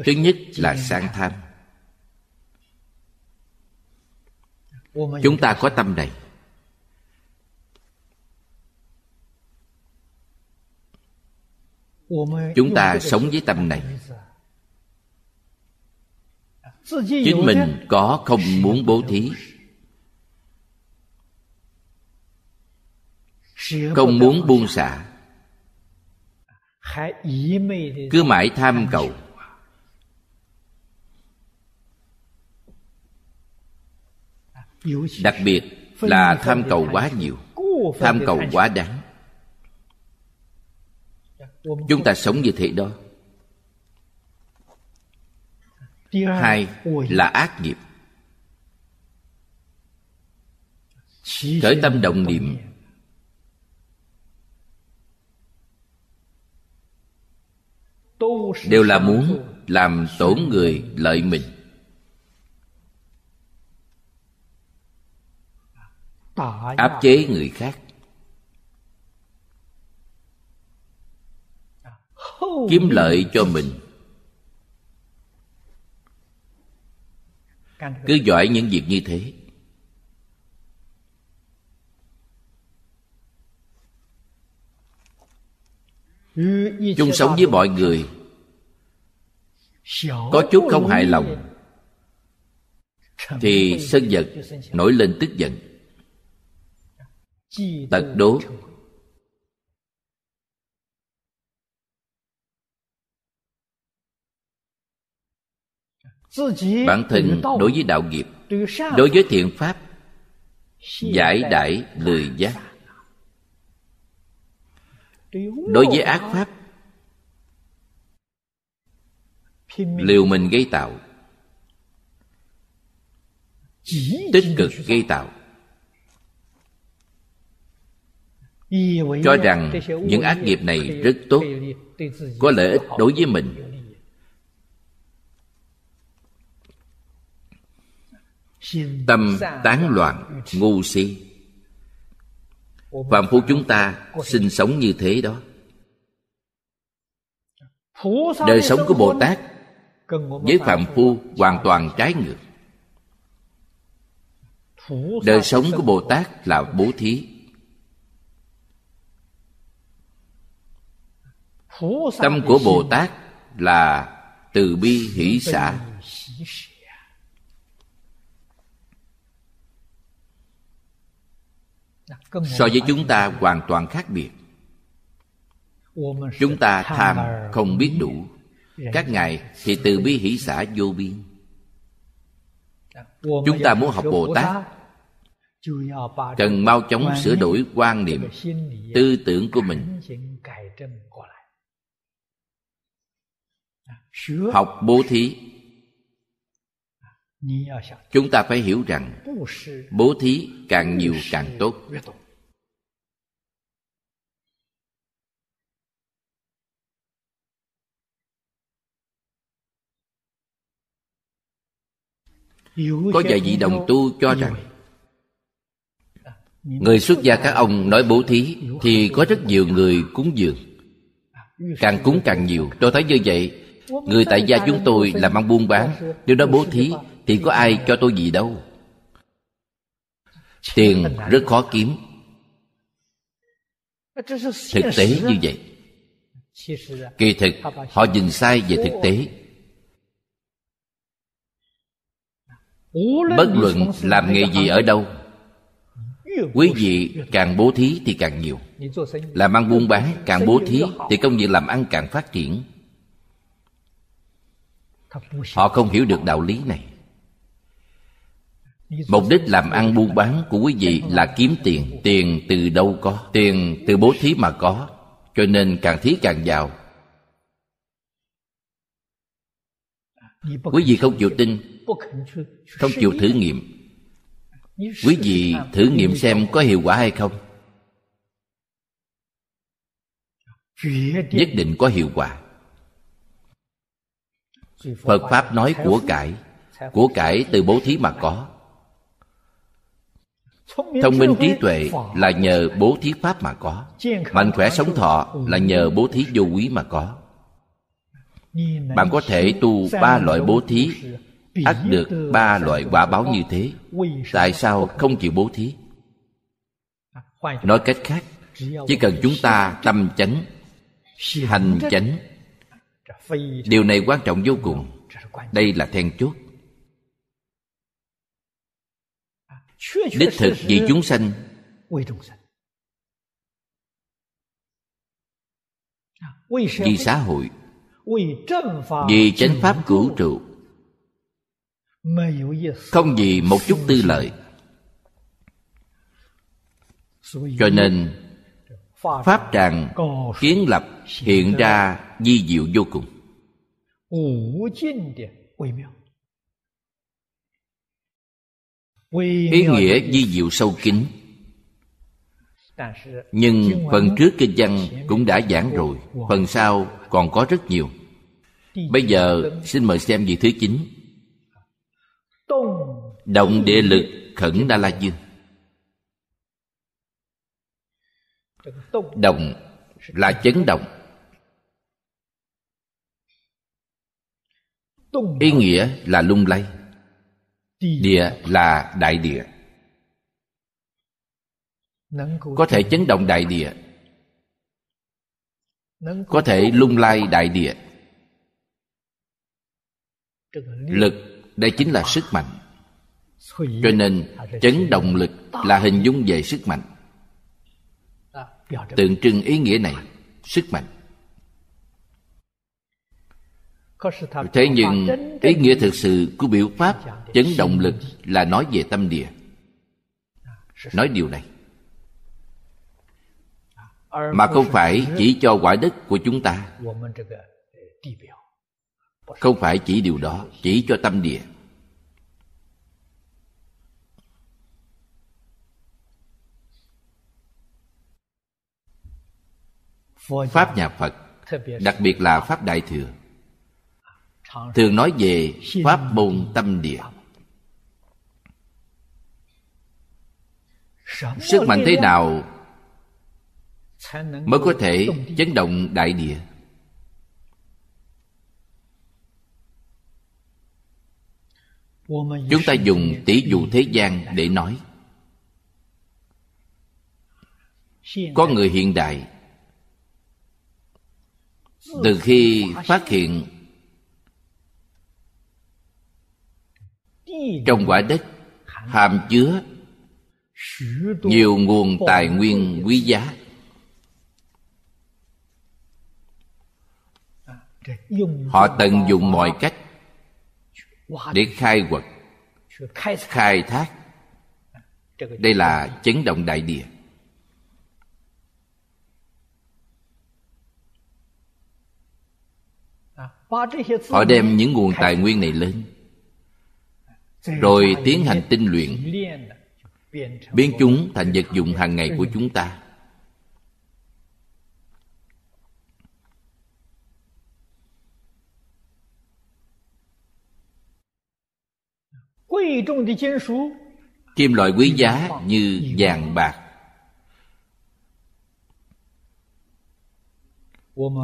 [SPEAKER 2] thứ nhất là sang tham. Chúng ta có tâm này. Chúng ta sống với tâm này. Chính mình có không muốn bố thí. Không muốn buông xả. Cứ mãi tham cầu. Đặc biệt là tham cầu quá nhiều, tham cầu quá đáng. Chúng ta sống như thế đó. Hai là ác nghiệp. Khởi tâm động niệm. Đều là muốn làm tổn người lợi mình. Áp chế người khác. Kiếm lợi cho mình. Cứ giỏi những việc như thế. Chung sống với mọi người. Có chút không hài lòng. Thì sân giật nổi lên tức giận tật đố. bản thân đối với đạo nghiệp đối với thiện pháp giải đãi lười giác. Đối với ác pháp liều mình gây tạo. Tích cực gây tạo cho rằng những ác nghiệp này rất tốt, có lợi ích đối với mình. Tâm tán loạn, ngu si. Phạm phu chúng ta sinh sống như thế đó. Đời sống của bồ tát với phạm phu hoàn toàn trái ngược. Đời sống của bồ tát là bố thí. Tâm của bồ tát là từ bi hỷ xả so với chúng ta hoàn toàn khác biệt. Chúng ta tham không biết đủ. các ngài thì từ bi hỷ xã vô biên. Chúng ta muốn học bồ tát. Cần mau chóng sửa đổi quan niệm tư tưởng của mình học bố thí. chúng ta phải hiểu rằng bố thí càng nhiều càng tốt. có vài vị đồng tu cho rằng người xuất gia các ông nói bố thí thì có rất nhiều người cúng dường. càng cúng càng nhiều. Tôi thấy như vậy người tại gia chúng tôi làm ăn buôn bán. Nếu đó bố thí, thì có ai cho tôi gì đâu. Tiền rất khó kiếm. Thực tế như vậy. Kỳ thực, họ nhìn sai về thực tế. Bất luận làm nghề gì ở đâu, quý vị càng bố thí thì càng nhiều. Làm ăn buôn bán càng bố thí thì công việc làm ăn càng phát triển họ không hiểu được đạo lý này. Mục đích làm ăn buôn bán của quý vị là kiếm tiền. Tiền từ đâu có? Tiền từ bố thí mà có. Cho nên càng thí càng giàu. Quý vị không chịu tin không chịu thử nghiệm. Quý vị thử nghiệm xem có hiệu quả hay không. Nhất định có hiệu quả phật pháp nói của cải của cải từ bố thí mà có. Thông minh trí tuệ là nhờ bố thí pháp mà có. Mạnh khỏe sống thọ là nhờ bố thí vô quý mà có. Bạn có thể tu ba loại bố thí, ắt được ba loại quả báo như thế. Tại sao không chịu bố thí? Nói cách khác, chỉ cần chúng ta tâm chánh, hành chánh điều này quan trọng vô cùng. Đây là then chốt. Đích thực vì chúng sanh. Vì xã hội. Vì chánh pháp cửu trụ. Không vì một chút tư lợi. Cho nên pháp tràng kiến lập hiện ra di diệu vô cùng. Ý nghĩa di diệu sâu kín. Nhưng phần trước kinh văn cũng đã giảng rồi, phần sau còn có rất nhiều. Bây giờ xin mời xem vị thứ chín. Động địa lực khẩn đa la dương động là chấn động. Ý nghĩa là lung lay, địa là đại địa. Có thể chấn động đại địa, có thể lung lay đại địa. Lực đây chính là sức mạnh. Cho nên chấn động lực là hình dung về sức mạnh tượng trưng ý nghĩa này sức mạnh. Thế nhưng ý nghĩa thực sự của biểu pháp chấn động lực là nói về tâm địa. Nói điều này. Mà không phải chỉ cho quả đất của chúng ta. không phải chỉ điều đó chỉ cho tâm địa pháp nhà phật, đặc biệt là pháp đại thừa. Thường nói về pháp môn tâm địa. Sức mạnh thế nào mới có thể chấn động đại địa? Chúng ta dùng tỷ dụ thế gian để nói. Có người hiện đại từ khi phát hiện trong quả đất hàm chứa nhiều nguồn tài nguyên quý giá. Họ tận dụng mọi cách để khai quật, khai thác. Đây là chấn động đại địa. Họ đem những nguồn tài nguyên này lên. Rồi tiến hành tinh luyện. Biến chúng thành vật dụng hàng ngày của chúng ta. Kim loại quý giá như vàng bạc.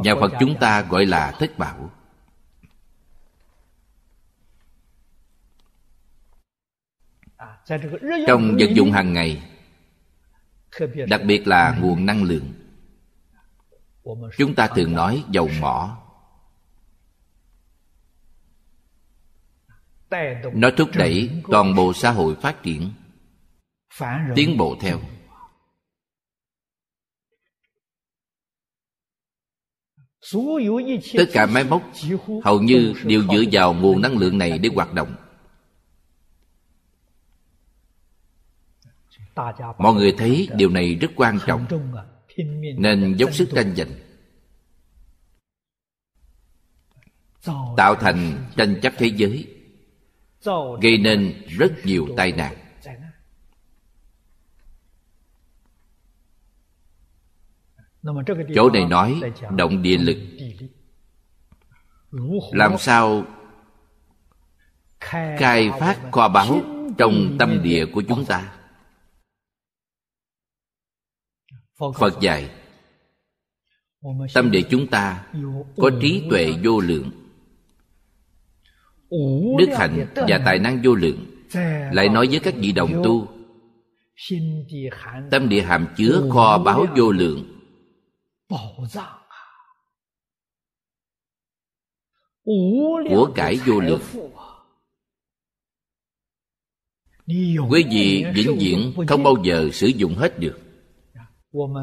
[SPEAKER 2] Nhà phật chúng ta gọi là thất bảo trong vật dụng hàng ngày đặc biệt là nguồn năng lượng chúng ta thường nói dầu mỏ. Nó thúc đẩy toàn bộ xã hội phát triển tiến bộ theo. Tất cả máy móc hầu như đều dựa vào nguồn năng lượng này để hoạt động mọi người thấy điều này rất quan trọng, nên dốc sức tranh giành, tạo thành tranh chấp thế giới, gây nên rất nhiều tai nạn. Chỗ này nói động địa lực. Làm sao khai phát kho báu trong tâm địa của chúng ta? Phật dạy, tâm địa chúng ta có trí tuệ vô lượng. Đức hạnh và tài năng vô lượng lại nói với các vị đồng tu, tâm địa hàm chứa kho báo vô lượng. Của cải vô lượng. Quý vị vĩnh viễn không bao giờ sử dụng hết được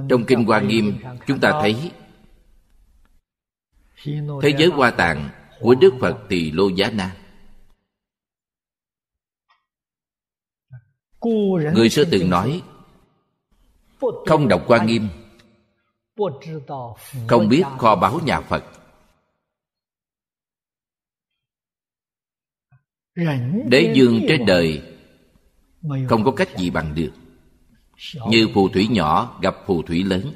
[SPEAKER 2] trong kinh hoa nghiêm, chúng ta thấy thế giới hoa tạng của đức phật tỳ lô giá na. Người xưa từng nói, không đọc hoa nghiêm, không biết kho báu nhà phật. Đế dương trên đời không có cách gì bằng được như phù thủy nhỏ gặp phù thủy lớn.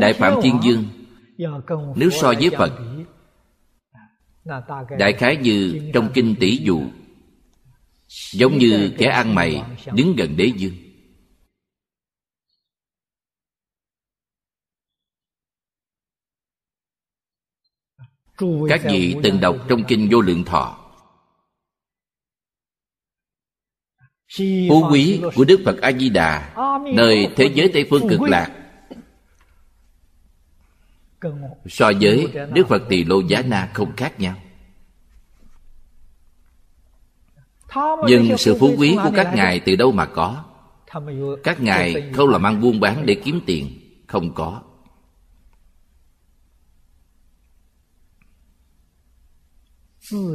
[SPEAKER 2] Đại phạm thiên dương nếu so với phật đại khái như trong kinh tỷ dụ giống như kẻ ăn mày đứng gần đế dương các vị từng đọc trong kinh vô lượng thọ phú quý của đức phật a di đà nơi thế giới tây phương cực lạc. So với đức phật tỳ lô giá na không khác nhau. Nhưng sự phú quý của các ngài từ đâu mà có? Các ngài không làm ăn buôn bán để kiếm tiền? Không có.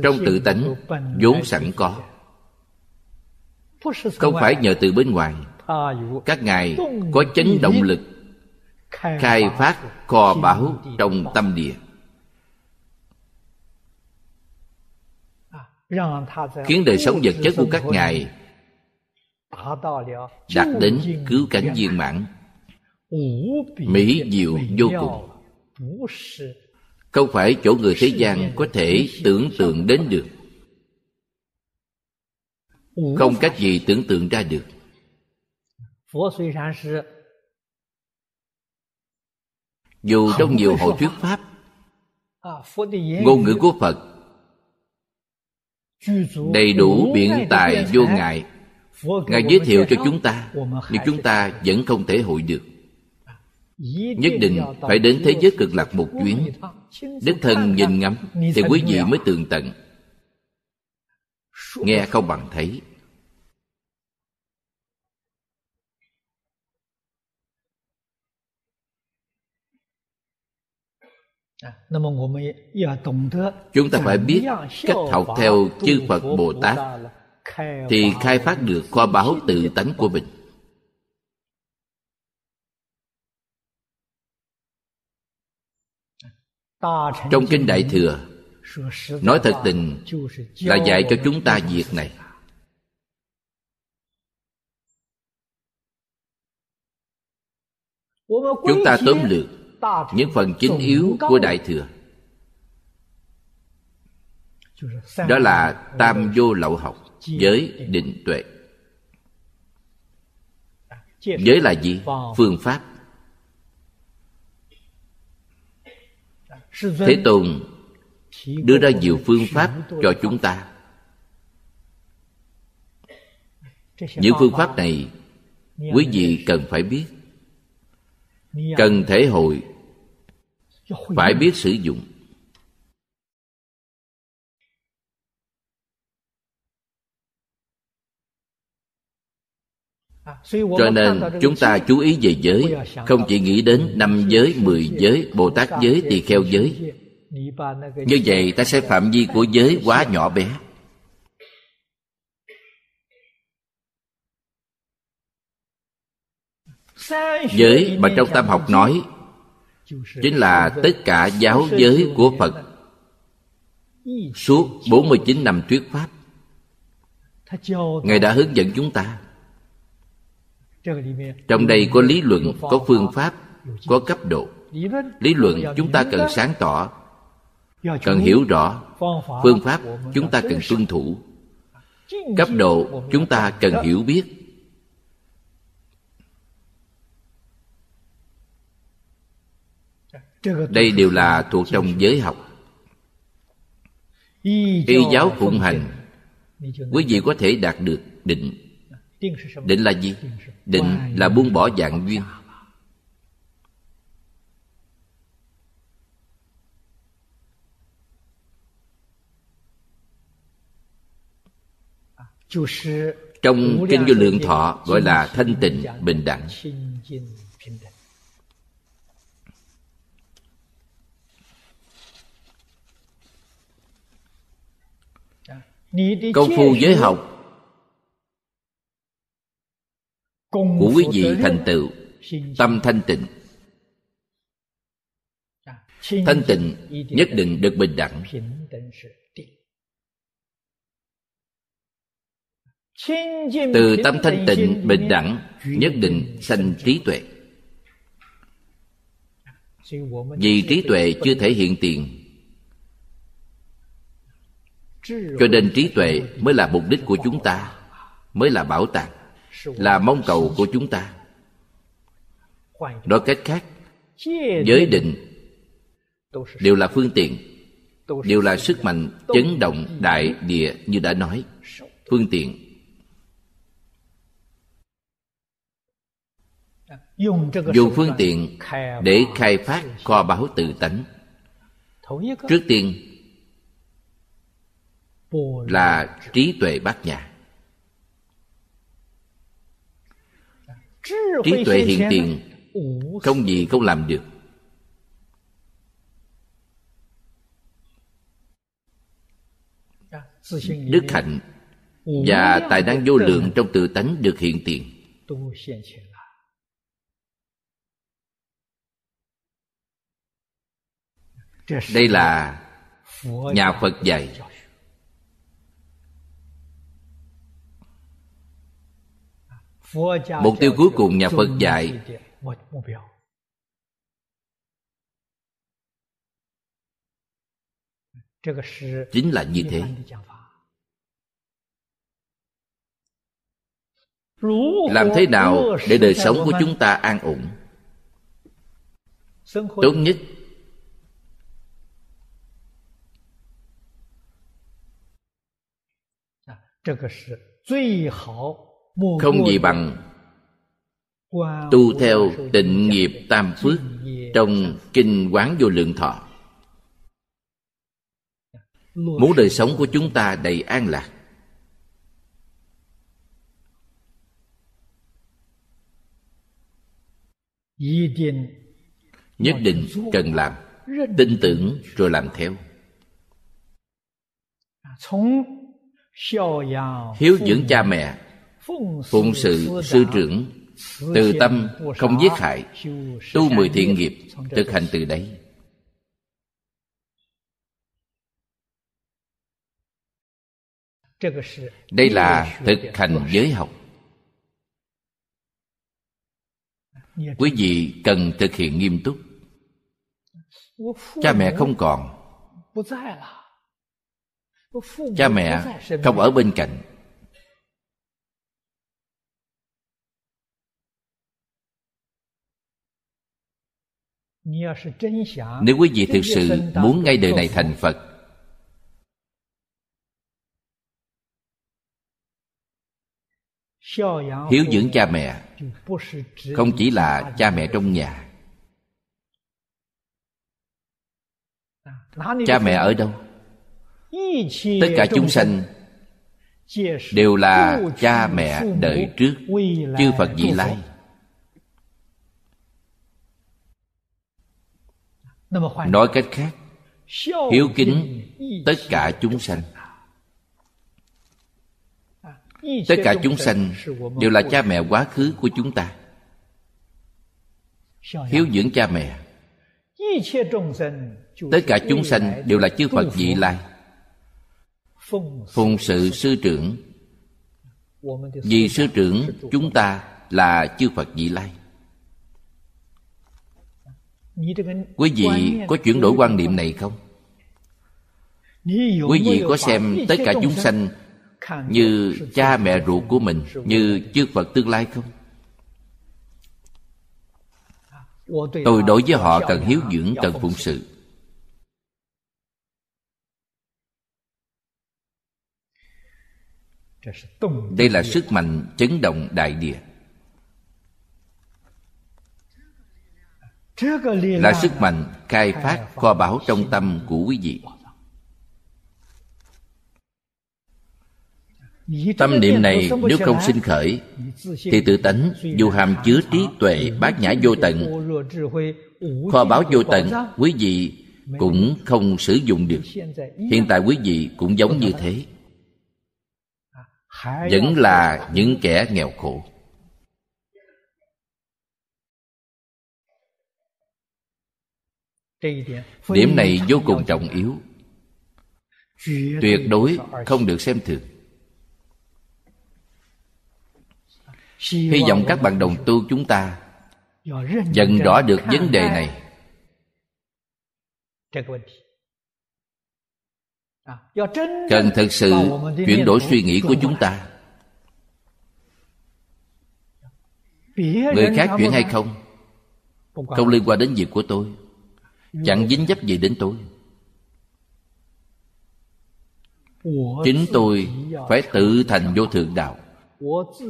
[SPEAKER 2] Trong tự tánh vốn sẵn có không phải nhờ từ bên ngoài. Các ngài có chấn động lực khai phát kho báu trong tâm địa. Khiến đời sống vật chất của các ngài đạt đến cứu cánh viên mãn. Mỹ diệu vô cùng. Không phải chỗ người thế gian có thể tưởng tượng đến được không cách gì tưởng tượng ra được. Dù trong nhiều hội thuyết pháp ngôn ngữ của phật đầy đủ biện tài vô ngại. Ngài giới thiệu cho chúng ta nhưng chúng ta vẫn không thể hội được. Nhất định phải đến thế giới cực lạc một chuyến. Đích thân nhìn ngắm thì quý vị mới tường tận nghe không bằng thấy. Chúng ta phải biết cách học theo chư phật bồ tát thì khai phát được kho báu tự tánh của mình. Trong kinh đại thừa nói thật tình, là dạy cho chúng ta việc này. Chúng ta tóm lược những phần chính yếu của đại thừa. Đó là tam vô lậu học giới định tuệ. Giới là gì? Phương pháp. Thế tôn đưa ra nhiều phương pháp cho chúng ta. Những phương pháp này quý vị cần phải biết. Cần thể hội. Phải biết sử dụng. Cho nên chúng ta chú ý về giới, không chỉ nghĩ đến năm giới, mười giới, bồ tát giới tỳ kheo giới như vậy ta sẽ phạm vi của giới quá nhỏ bé. Giới mà trong tam học nói chính là tất cả giáo giới của phật. Suốt 49 năm thuyết pháp Ngài đã hướng dẫn chúng ta. Trong đây có lý luận, có phương pháp, có cấp độ. Lý luận chúng ta cần sáng tỏ Cần hiểu rõ Phương pháp chúng ta cần tuân thủ. Cấp độ chúng ta cần hiểu biết. Đây đều là thuộc trong giới học. Y giáo phụng hành, quý vị có thể đạt được định. Định là gì? Định là buông bỏ dạng duyên. Trong kinh vô lượng thọ gọi là thanh tịnh bình đẳng. Công phu giới học. Của quý vị thành tựu tâm thanh tịnh. Thanh tịnh nhất định được bình đẳng từ tâm thanh tịnh bình đẳng nhất định sanh trí tuệ. Vì trí tuệ chưa thể hiện tiền. Cho nên trí tuệ mới là mục đích của chúng ta mới là bảo tàng là mong cầu của chúng ta. Nói cách khác giới định đều là phương tiện đều là sức mạnh chấn động đại địa như đã nói. Phương tiện dùng phương tiện để khai phát kho báu tự tánh. Trước tiên là trí tuệ bát nhã trí tuệ hiện tiền không gì không làm được. Đức hạnh và tài năng vô lượng trong tự tánh được hiện tiền đây là nhà phật dạy. Mục tiêu cuối cùng nhà phật dạy chính là như thế. làm thế nào để đời sống của chúng ta an ổn? Tốt nhất không gì bằng tu theo tịnh nghiệp tam phước trong kinh quán vô lượng thọ. Muốn đời sống của chúng ta đầy an lạc. Nhất định cần làm tin tưởng rồi làm theo hiếu dưỡng cha mẹ phụng sự sư trưởng từ tâm không giết hại tu mười thiện nghiệp thực hành từ đấy. Đây là thực hành giới học. Quý vị cần thực hiện nghiêm túc. Cha mẹ không còn cha mẹ không ở bên cạnh. Nếu quý vị thực sự muốn ngay đời này thành phật, hiếu dưỡng cha mẹ không chỉ là cha mẹ trong nhà. Cha mẹ ở đâu? Tất cả chúng sanh đều là cha mẹ đời trước, chư phật vị lai. Nói cách khác, hiếu kính tất cả chúng sanh. Tất cả chúng sanh đều là cha mẹ quá khứ của chúng ta. Hiếu dưỡng cha mẹ. Tất cả chúng sanh đều là chư phật vị lai phụng sự sư trưởng. Vì sư trưởng chúng ta là chư phật vị lai. Quý vị có chuyển đổi quan niệm này không? Quý vị có xem tất cả chúng sanh như cha mẹ ruột của mình, như chư phật tương lai không? Tôi đối với họ cần hiếu dưỡng, cần phụng sự. Đây là sức mạnh chấn động đại địa. Là sức mạnh khai phát kho báu trong tâm của quý vị. Tâm niệm này nếu không sinh khởi, thì tự tánh dù hàm chứa trí tuệ bát nhã vô tận, kho báu vô tận, quý vị cũng không sử dụng được. Hiện tại quý vị cũng giống như thế vẫn là những kẻ nghèo khổ. Điểm này vô cùng trọng yếu. tuyệt đối không được xem thường. Hy vọng các bạn đồng tu chúng ta dần rõ được vấn đề này cần thực sự chuyển đổi suy nghĩ của chúng ta. Người khác chuyển hay không? Không liên quan đến việc của tôi. Chẳng dính dấp gì đến tôi. Chính tôi phải tự thành vô thượng đạo.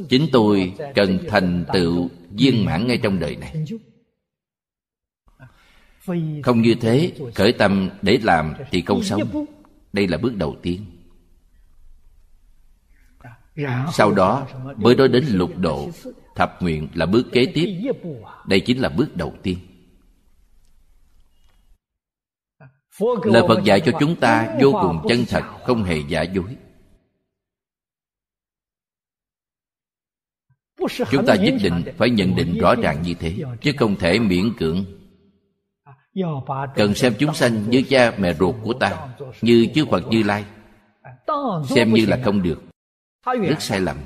[SPEAKER 2] chính tôi cần thành tựu viên mãn ngay trong đời này. không như thế khởi tâm để làm thì không xong đây là bước đầu tiên. Sau đó, mới nói đến lục độ, thập nguyện là bước kế tiếp. Đây chính là bước đầu tiên. Lời phật dạy cho chúng ta vô cùng chân thật, không hề giả dối. Chúng ta nhất định phải nhận định rõ ràng như thế, chứ không thể miễn cưỡng cần xem chúng sanh như cha mẹ ruột của ta, như chư phật như lai. Xem như là không được. Rất sai lầm.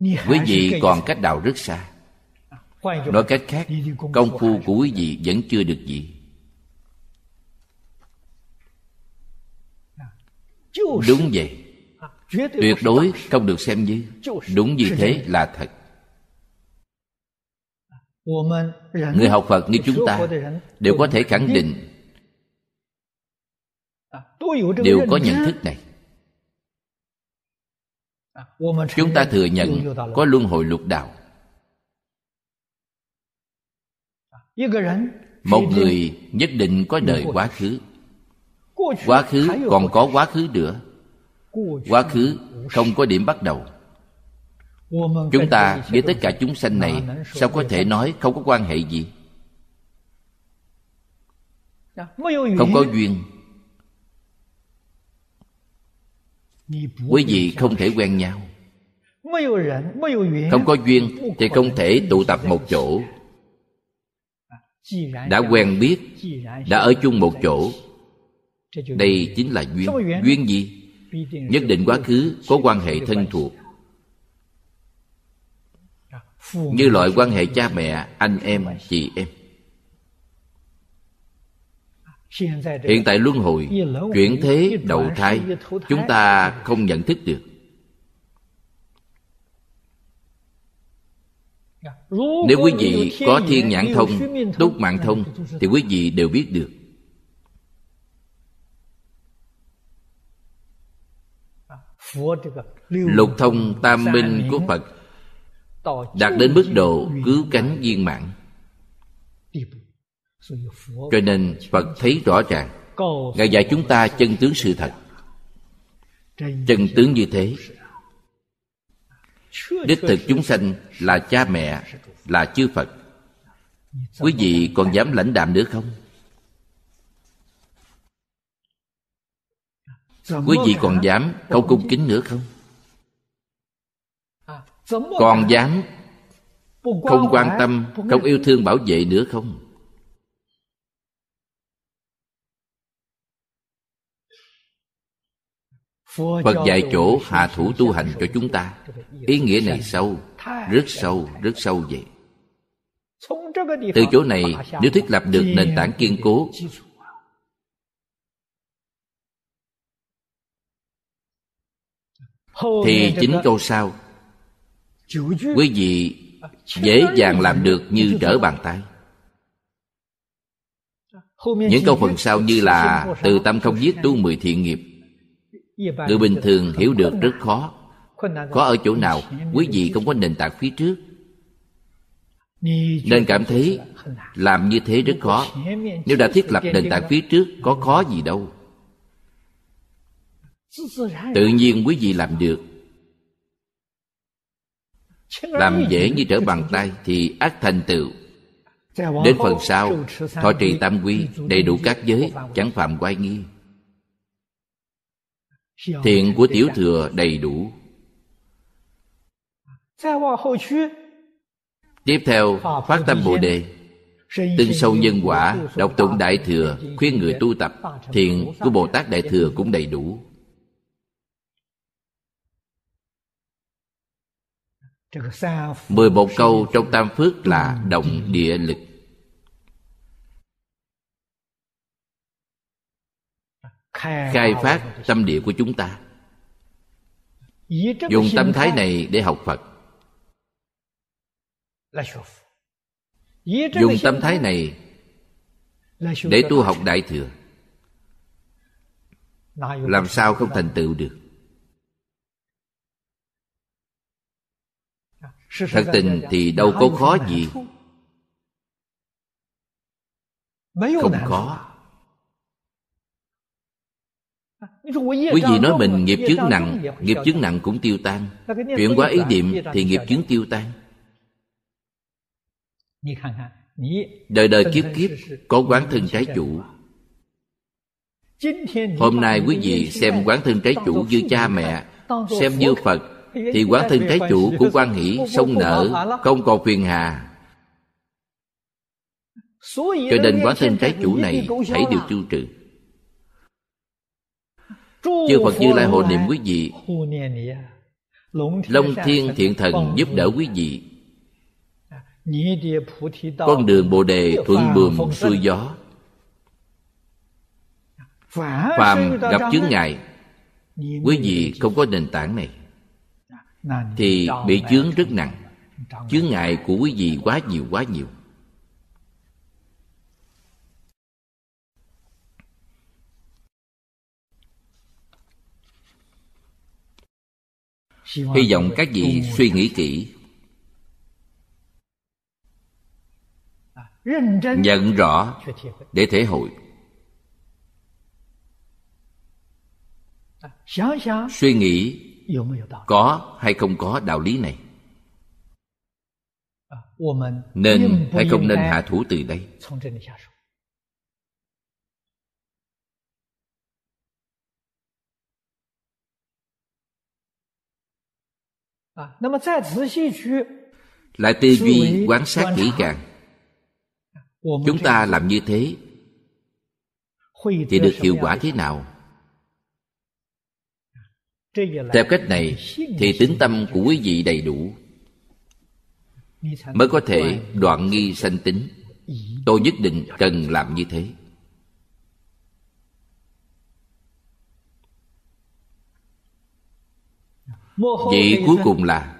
[SPEAKER 2] Quý vị còn cách đạo rất xa. Nói cách khác, công phu của quý vị vẫn chưa được gì. Đúng vậy. Tuyệt đối không được xem như. Đúng như thế là thật người học phật như chúng ta đều có thể khẳng định đều có nhận thức này. Chúng ta thừa nhận có luân hồi lục đạo. Một người nhất định có đời quá khứ. Quá khứ còn có quá khứ nữa. Quá khứ không có điểm bắt đầu chúng ta với tất cả chúng sanh này, sao có thể nói không có quan hệ gì? Không có duyên. Quý vị không thể quen nhau. Không có duyên thì không thể tụ tập một chỗ. Đã quen biết, đã ở chung một chỗ. Đây chính là duyên. Duyên gì? Nhất định quá khứ có quan hệ thân thuộc như loại quan hệ cha mẹ anh em chị em. Hiện tại luân hồi chuyển thế đầu thai chúng ta không nhận thức được. Nếu quý vị có thiên nhãn thông tốt mạng thông thì quý vị đều biết được. Lục thông tam minh của phật đạt đến mức độ cứu cánh viên mãn. Cho nên phật thấy rõ ràng ngài dạy chúng ta chân tướng sự thật. chân tướng như thế. đích thực chúng sanh là cha mẹ là chư phật. Quý vị còn dám lãnh đạm nữa không? Quý vị còn dám không cung kính nữa không còn dám không quan tâm không yêu thương bảo vệ nữa không? Phật dạy chỗ hạ thủ tu hành cho chúng ta. ý nghĩa này sâu rất sâu rất sâu vậy. Từ chỗ này nếu thiết lập được nền tảng kiên cố thì chính câu sau quý vị dễ dàng làm được như trở bàn tay. Những câu phần sau như là từ tâm không giết tu mười thiện nghiệp. Người bình thường hiểu được rất khó. Khó ở chỗ nào quý vị không có nền tảng phía trước? Nên cảm thấy làm như thế rất khó. nếu đã thiết lập nền tảng phía trước có khó gì đâu. Tự nhiên quý vị làm được làm dễ như trở bàn tay thì ác thành tựu. Đến phần sau thọ trì tam quy đầy đủ các giới chẳng phạm quay nghi. Thiện của tiểu thừa đầy đủ. Tiếp theo phát tâm bồ đề. Tin sâu nhân quả đọc tụng đại thừa khuyên người tu tập thiện của bồ tát đại thừa cũng đầy đủ mười một câu trong tam phước là động địa lực. Khai phát tâm địa của chúng ta. Dùng tâm thái này để học phật. Dùng tâm thái này để tu học đại thừa. Làm sao không thành tựu được thật tình thì đâu có khó gì không khó quý vị nói mình nghiệp chướng nặng nghiệp chướng nặng cũng tiêu tan chuyển quá ý niệm thì nghiệp chướng tiêu tan đời đời kiếp kiếp có quán thân trái chủ hôm nay quý vị xem quán thân trái chủ như cha mẹ xem như phật thì quán thân trái chủ của quan hỷ sông nở không còn phiền hà. Cho nên quán thân trái chủ này hãy đều tiêu trừ. Chư phật như lai hộ niệm quý vị long thiên thiện thần giúp đỡ quý vị. Con đường bồ đề thuận buồm xuôi gió. Phàm gặp chướng ngại quý vị không có nền tảng này thì bị chướng rất nặng. Chướng ngại của quý vị quá nhiều quá nhiều. Hy vọng các vị suy nghĩ kỹ. Nhận rõ để thể hội. Suy nghĩ có hay không có đạo lý này? Nên hay không nên hạ thủ từ đây? lại tư duy quan sát kỹ càng. Chúng ta làm như thế thì được hiệu quả thế nào theo cách này, thì tính tâm của quý vị đầy đủ. Mới có thể đoạn nghi sanh tính. Tôi nhất định cần làm như thế. Vị cuối cùng là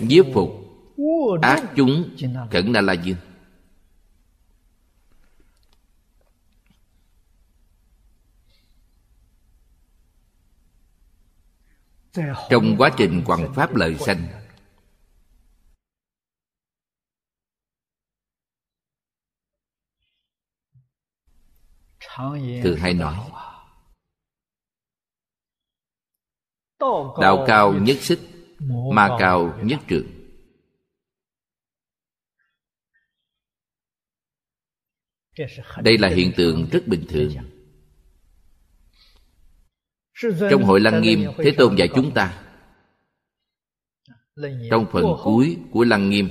[SPEAKER 2] nhiếp phục ác chúng cẩn na la dương trong quá trình quằn pháp lợi sanh thường hay nói đạo cao nhất xích, ma cao nhất trường đây là hiện tượng rất bình thường trong hội lăng nghiêm thế tôn dạy chúng ta. trong phần cuối của lăng nghiêm.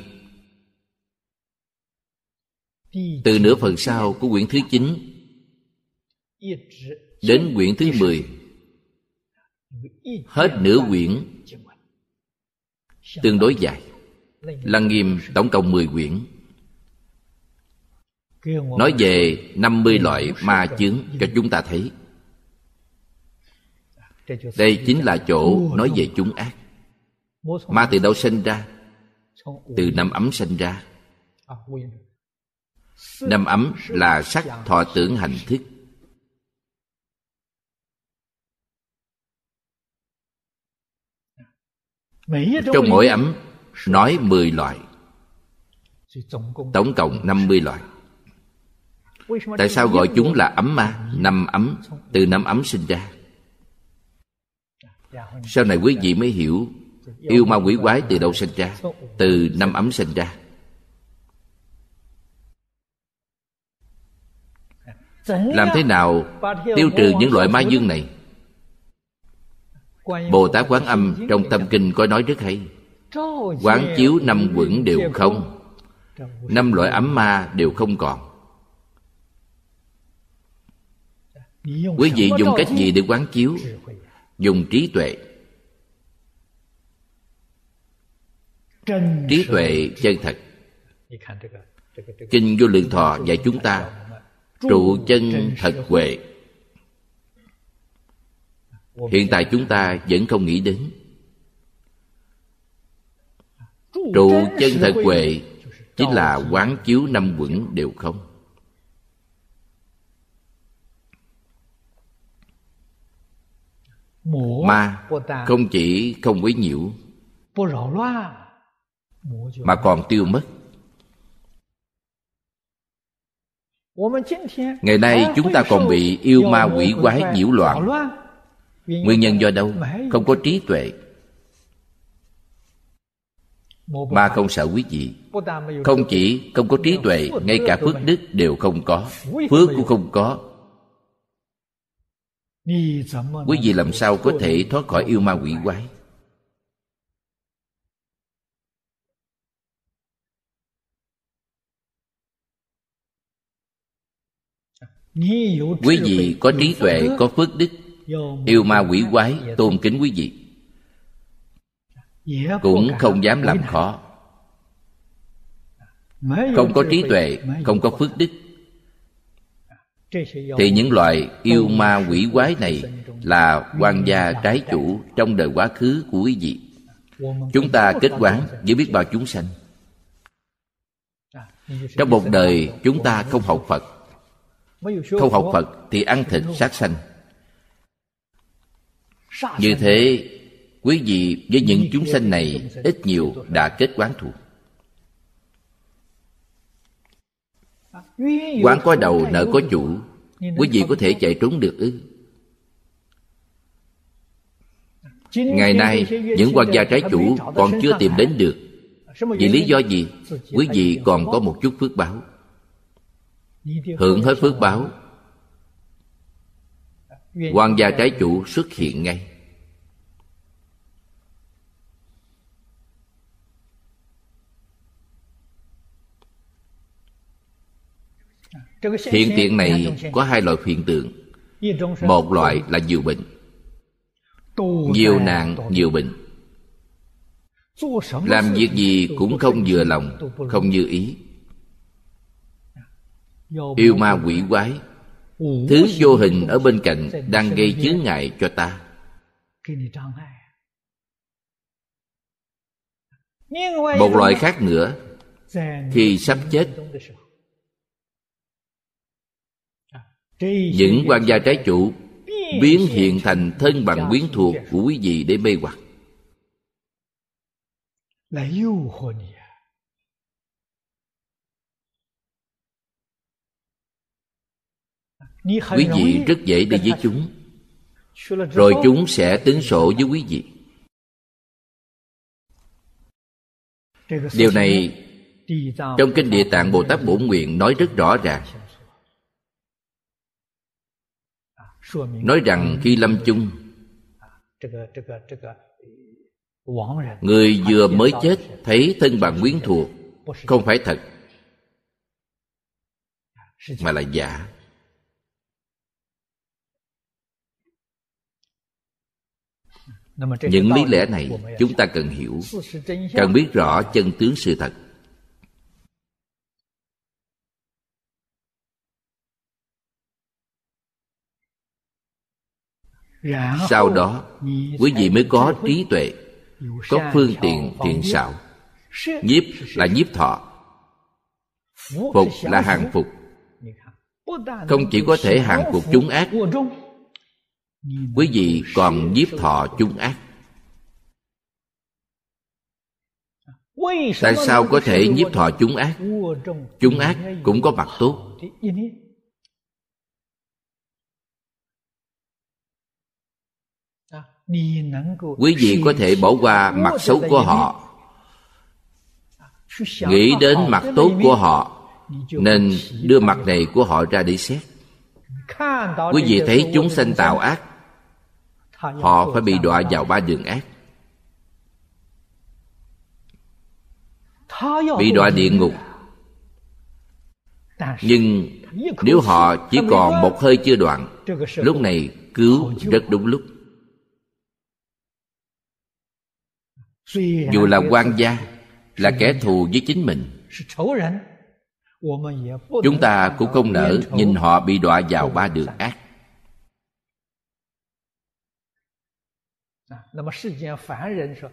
[SPEAKER 2] Từ nửa phần sau của quyển thứ chín đến quyển thứ mười. Hết nửa quyển tương đối dài. Lăng nghiêm tổng cộng mười quyển. Nói về năm mươi loại ma chướng cho chúng ta thấy đây chính là chỗ nói về chúng ác. Ma từ đâu sinh ra? từ năm ấm sinh ra. năm ấm là sắc thọ tưởng hành thức. Trong mỗi ấm nói 10 loại. Tổng cộng 50 loại. Tại sao gọi chúng là ấm ma? năm ấm từ năm ấm sinh ra sau này quý vị mới hiểu yêu ma quỷ quái từ đâu sinh ra, từ năm ấm sinh ra. Làm thế nào tiêu trừ những loại ma dương này? Bồ tát quán âm trong tâm kinh có nói rất hay. Quán chiếu năm quẩn đều không, năm loại ấm ma đều không còn. Quý vị dùng cách gì để quán chiếu? Dùng trí tuệ. Trí tuệ chân thật. Kinh vô lượng thọ dạy chúng ta trụ chân thật huệ. Hiện tại chúng ta vẫn không nghĩ đến. Trụ chân thật huệ. chính là quán chiếu năm quẩn đều không ma không chỉ không quấy nhiễu mà còn tiêu mất. Ngày nay chúng ta còn bị yêu ma quỷ quái nhiễu loạn. nguyên nhân do đâu? không có trí tuệ. Ma không sợ quý vị. Không chỉ không có trí tuệ ngay cả phước đức đều không có. Phước cũng không có quý vị làm sao có thể thoát khỏi yêu ma quỷ quái? Quý vị có trí tuệ có phước đức. yêu ma quỷ quái tôn kính quý vị. Cũng không dám làm khó. Không có trí tuệ không có phước đức thì những loại yêu ma quỷ quái này là quan gia trái chủ trong đời quá khứ của quý vị. Chúng ta kết quán với biết bao chúng sanh. Trong một đời chúng ta không học phật. Không học phật thì ăn thịt sát sanh. Như thế quý vị với những chúng sanh này ít nhiều đã kết quán thù quán có đầu, nợ có chủ. Quý vị có thể chạy trốn được ư? Ngày nay, những quan gia trái chủ còn chưa tìm đến được. Vì lý do gì? Quý vị còn có một chút phước báo. Hưởng hết phước báo. Quan gia trái chủ xuất hiện ngay. Hiện tượng này có hai loại hiện tượng. Một loại là nhiều bệnh. Nhiều nạn nhiều bệnh. Làm việc gì cũng không vừa lòng không như ý. Yêu ma quỷ quái thứ vô hình ở bên cạnh đang gây chướng ngại cho ta. Một loại khác nữa khi sắp chết những quan gia trái chủ biến hiện thành thân bằng quyến thuộc của quý vị để mê hoặc. Quý vị rất dễ đi với chúng. Rồi chúng sẽ tính sổ với quý vị. Điều này trong kinh địa tạng bồ tát bổn nguyện nói rất rõ ràng nói rằng khi lâm chung, người vừa mới chết thấy thân bạn quyến thuộc, không phải thật, mà là giả. Những lý lẽ này chúng ta cần hiểu, cần biết rõ chân tướng sự thật. Sau đó quý vị mới có trí tuệ có phương tiện thiện xảo nhiếp là nhiếp thọ. Phục là hàng phục. Không chỉ có thể hàng phục chúng ác quý vị còn nhiếp thọ chúng ác. Tại sao có thể nhiếp thọ chúng ác? chúng ác cũng có mặt tốt quý vị có thể bỏ qua mặt xấu của họ. Nghĩ đến mặt tốt của họ nên đưa mặt này của họ ra để xét. Quý vị thấy chúng sanh tạo ác. Họ phải bị đọa vào ba đường ác. Bị đọa địa ngục. Nhưng nếu họ chỉ còn một hơi chưa đoạn lúc này cứu rất đúng lúc dù là quan gia là kẻ thù với chính mình. chúng ta cũng không nỡ nhìn họ bị đọa vào ba đường ác.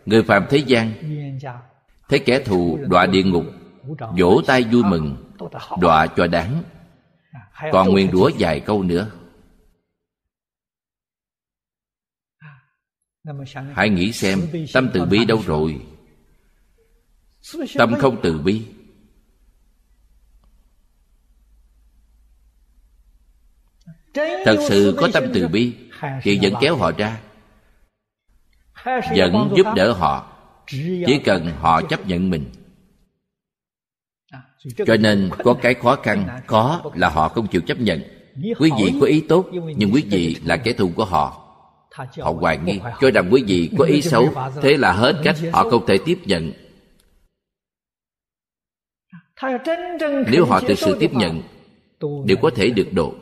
[SPEAKER 2] Người phạm thế gian thấy kẻ thù đọa địa ngục vỗ tay vui mừng đọa cho đáng. Còn nguyền rủa vài câu nữa hãy nghĩ xem tâm từ bi đâu rồi? Tâm không từ bi. Thật sự có tâm từ bi. thì vẫn kéo họ ra. Vẫn giúp đỡ họ. Chỉ cần họ chấp nhận mình. Cho nên có cái khó khăn có là họ không chịu chấp nhận. Quý vị có ý tốt nhưng quý vị là kẻ thù của họ họ hoài nghi cho rằng quý vị có ý xấu thế là hết cách họ không thể tiếp nhận. Nếu họ thực sự tiếp nhận đều có thể được độ.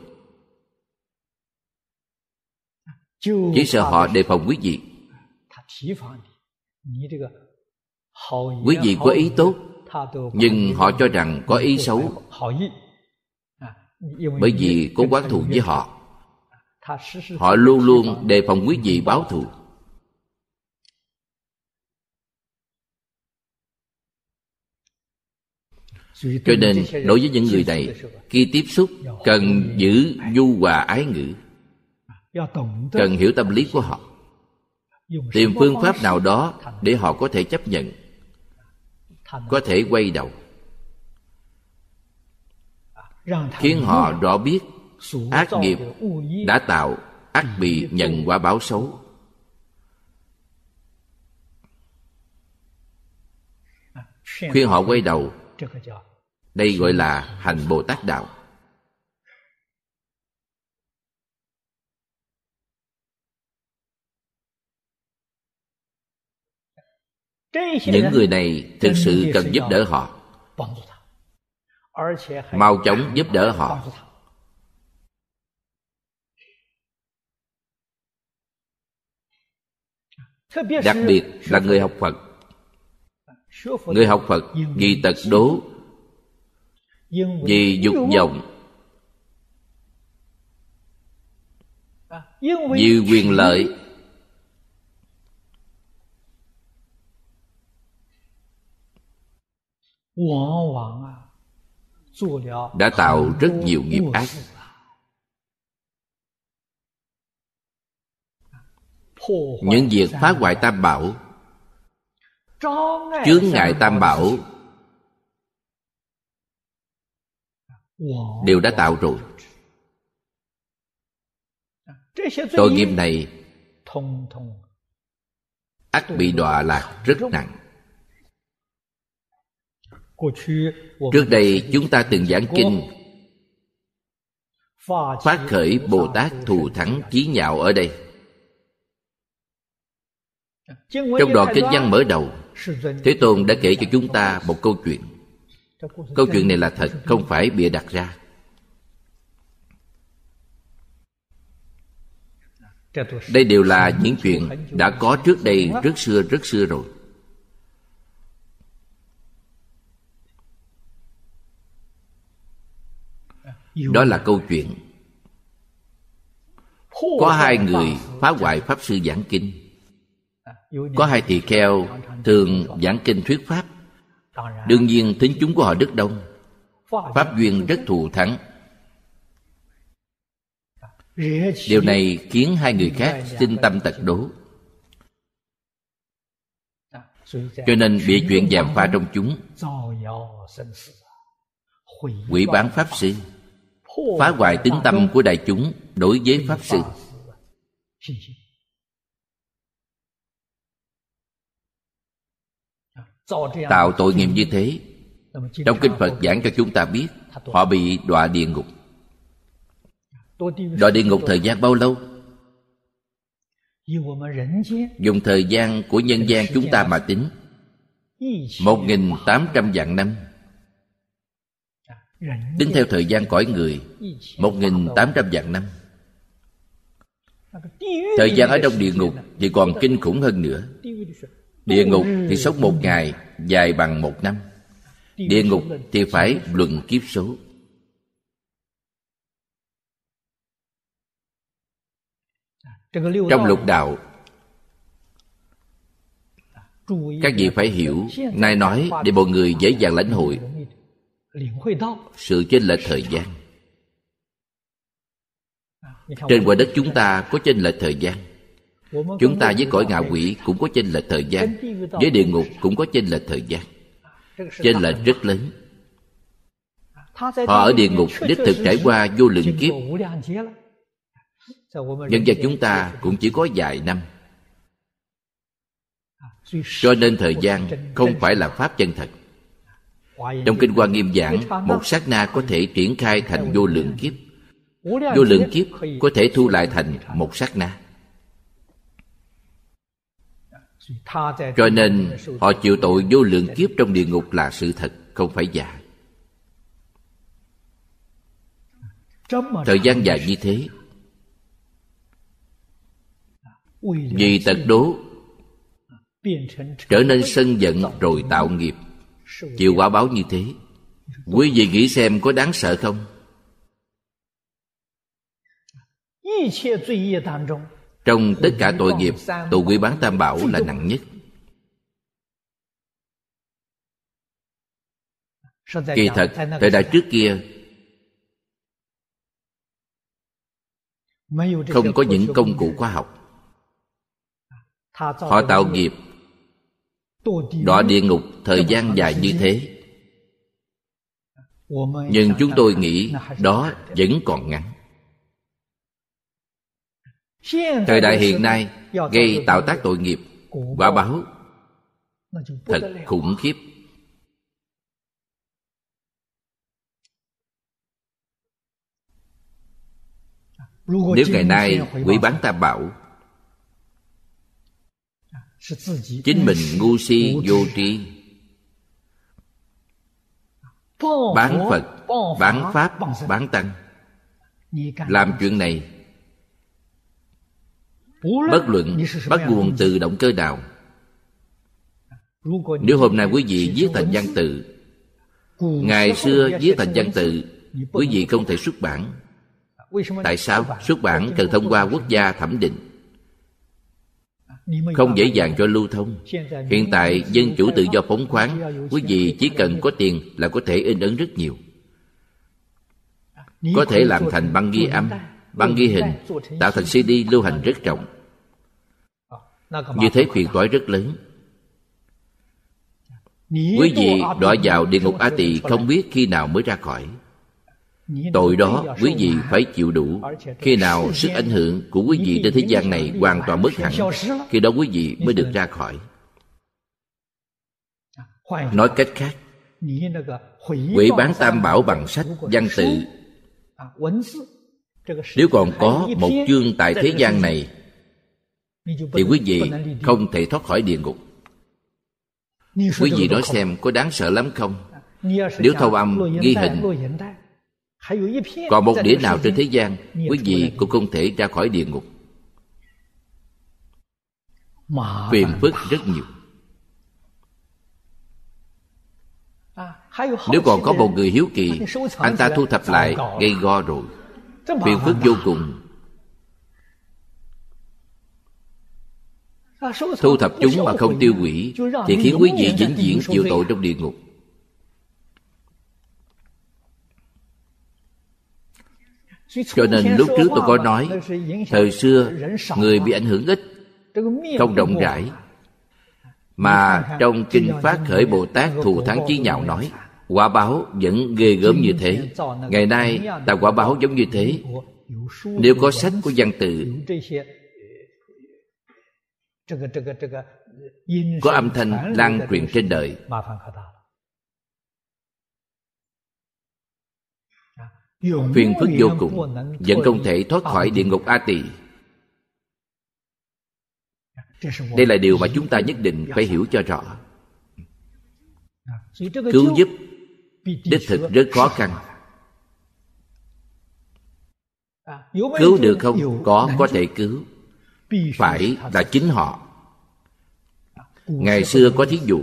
[SPEAKER 2] Chỉ sợ họ đề phòng quý vị. Quý vị có ý tốt nhưng họ cho rằng có ý xấu. bởi vì có quán thù với họ họ luôn luôn đề phòng quý vị báo thù. Cho nên đối với những người này khi tiếp xúc cần giữ du hòa ái ngữ. Cần hiểu tâm lý của họ. Tìm phương pháp nào đó để họ có thể chấp nhận có thể quay đầu. Khiến họ rõ biết ác nghiệp đã tạo, ác bị nhận quả báo xấu. Khuyên họ quay đầu, đây gọi là hành bồ tát đạo. Những người này thực sự cần giúp đỡ họ. Mau chóng giúp đỡ họ. Đặc biệt là người học phật. Người học phật vì tật đố vì dục vọng vì quyền lợi. Đã tạo rất nhiều nghiệp ác những việc phá hoại tam bảo. Chướng ngại tam bảo. Đều đã tạo rồi. Tội nghiệp này ắt bị đọa lạc rất nặng. Trước đây chúng ta từng giảng kinh phát khởi bồ tát thù thắng chí nhạo ở đây trong đoạn kinh văn mở đầu thế tôn đã kể cho chúng ta một câu chuyện. Câu chuyện này là thật không phải bịa đặt ra. Đây đều là những chuyện đã có trước đây rất xưa rất xưa rồi. Đó là câu chuyện. Có hai người phá hoại pháp sư giảng kinh có hai tỳ kheo thường giảng kinh thuyết pháp. Đương nhiên tính chúng của họ rất đông. Pháp duyên rất thù thắng. Điều này khiến hai người khác sinh tâm tật đố. Cho nên bị chuyện giàm pha trong chúng. Quỷ bán pháp sư. Phá hoại tính tâm của đại chúng đối với pháp sư. Tạo tội nghiệp như thế. Trong kinh phật giảng cho chúng ta biết, họ bị đọa địa ngục. Đọa địa ngục thời gian bao lâu? Dùng thời gian của nhân gian chúng ta mà tính. Một nghìn tám trăm vạn năm. Tính theo thời gian cõi người, một nghìn tám trăm vạn năm. Thời gian ở trong địa ngục thì còn kinh khủng hơn nữa địa ngục thì sống một ngày dài bằng một năm. Địa ngục thì phải luận kiếp số. Trong lục đạo các vị phải hiểu nay nói để mọi người dễ dàng lãnh hội. Sự chênh lệch thời gian. Trên quả đất chúng ta có chênh lệch thời gian chúng ta với cõi ngạ quỷ cũng có chênh lệch thời gian. Với địa ngục cũng có chênh lệch thời gian. Chênh lệch rất lớn. Họ ở địa ngục đích thực trải qua vô lượng kiếp. Nhân dân chúng ta cũng chỉ có vài năm. Cho nên thời gian không phải là pháp chân thật. Trong kinh hoa nghiêm giảng, một sát na có thể triển khai thành vô lượng kiếp. Vô lượng kiếp có thể thu lại thành một sát na cho nên họ chịu tội vô lượng kiếp trong địa ngục là sự thật không phải giả. Thời gian dài như thế vì tật đố trở nên sân giận rồi tạo nghiệp. Chịu quả báo như thế quý vị nghĩ xem có đáng sợ không trong tất cả tội nghiệp tội quy bán tam bảo là nặng nhất. Kỳ thật thời đại trước kia không có những công cụ khoa học. Họ tạo nghiệp. đọa địa ngục thời gian dài như thế. Nhưng chúng tôi nghĩ đó vẫn còn ngắn thời đại hiện nay gây tạo tác tội nghiệp, quả báo thật khủng khiếp. Nếu ngày nay quỷ bán tam bảo, chính mình ngu si vô tri, bán phật, bán pháp, bán tăng, làm chuyện này bất luận bắt nguồn từ động cơ nào, nếu hôm nay quý vị viết thành văn tự ngày xưa viết thành văn tự quý vị không thể xuất bản. Tại sao? Xuất bản cần thông qua quốc gia thẩm định. Không dễ dàng cho lưu thông. Hiện tại dân chủ tự do phóng khoáng, quý vị chỉ cần có tiền là có thể in ấn rất nhiều. Có thể làm thành băng ghi âm băng ghi hình tạo thành cd lưu hành rất rộng. Như thế phiền toái rất lớn. Quý vị đọa vào địa ngục a tỳ không biết khi nào mới ra khỏi. Tội đó quý vị phải chịu đủ. Khi nào sức ảnh hưởng của quý vị trên thế gian này hoàn toàn mất hẳn, khi đó quý vị mới được ra khỏi. Nói cách khác, quỷ bán tam bảo bằng sách, văn tự nếu còn có một chương tại thế gian này, thì quý vị không thể thoát khỏi địa ngục. Quý vị nói xem có đáng sợ lắm không? Nếu thâu âm ghi hình, còn một đĩa nào trên thế gian, quý vị cũng không thể ra khỏi địa ngục. Phiền phức rất nhiều. Nếu còn có một người hiếu kỳ, anh ta thu thập lại, gây go rồi. Phiền phức vô cùng. Thu thập chúng mà không tiêu hủy Thì khiến quý vị vĩnh viễn chịu tội trong địa ngục. Cho nên lúc trước tôi có nói Thời xưa người bị ảnh hưởng ít Không rộng rãi. Mà trong Kinh Phát Khởi Bồ Tát Thù Thắng Chí Nhạo nói quả báo vẫn ghê gớm như thế. Ngày nay tạo quả báo giống như thế. Nếu có sách của văn tự, có âm thanh lan truyền trên đời. Phiền phức vô cùng, vẫn không thể thoát khỏi địa ngục a tỳ. Đây là điều mà chúng ta nhất định phải hiểu cho rõ. Cứu giúp đích thực rất khó khăn. cứu được không? có có thể cứu. Phải là chính họ. Ngày xưa có thí dụ.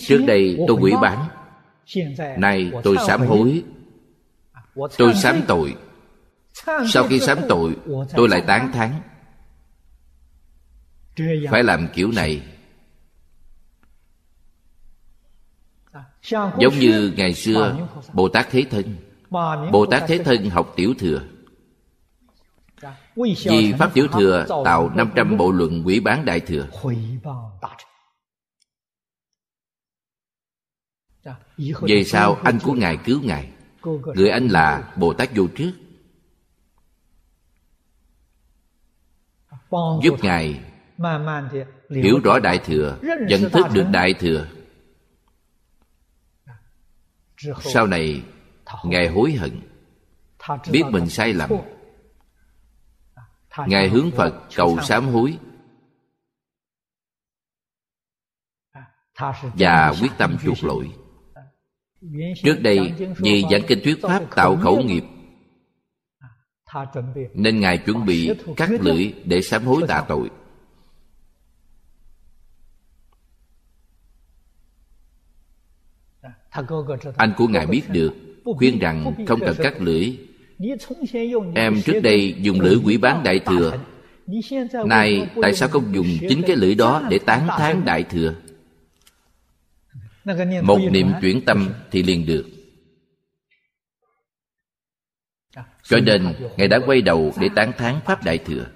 [SPEAKER 2] Trước đây tôi quỷ bán. nay tôi sám hối. tôi sám tội. Sau khi sám tội tôi lại tán thán. Phải làm kiểu này giống như ngày xưa bồ tát thế thân. Bồ tát thế thân học tiểu thừa. Vì pháp tiểu thừa tạo 500 bộ luận quỷ bán đại thừa. Về sau, anh của ngài cứu ngài. Người anh là bồ tát vô trước. Giúp ngài hiểu rõ đại thừa, nhận thức được đại thừa sau này ngài hối hận. biết mình sai lầm. Ngài hướng phật cầu sám hối. và quyết tâm chuộc lỗi. trước đây vì giảng kinh thuyết pháp tạo khẩu nghiệp. nên ngài chuẩn bị cắt lưỡi để sám hối tạ tội anh của ngài biết được, khuyên rằng không cần cắt lưỡi. Em trước đây dùng lưỡi quỷ bán đại thừa. Nay, tại sao không dùng chính cái lưỡi đó để tán thán đại thừa? Một niệm chuyển tâm thì liền được. Cho nên, ngài đã quay đầu để tán thán pháp đại thừa,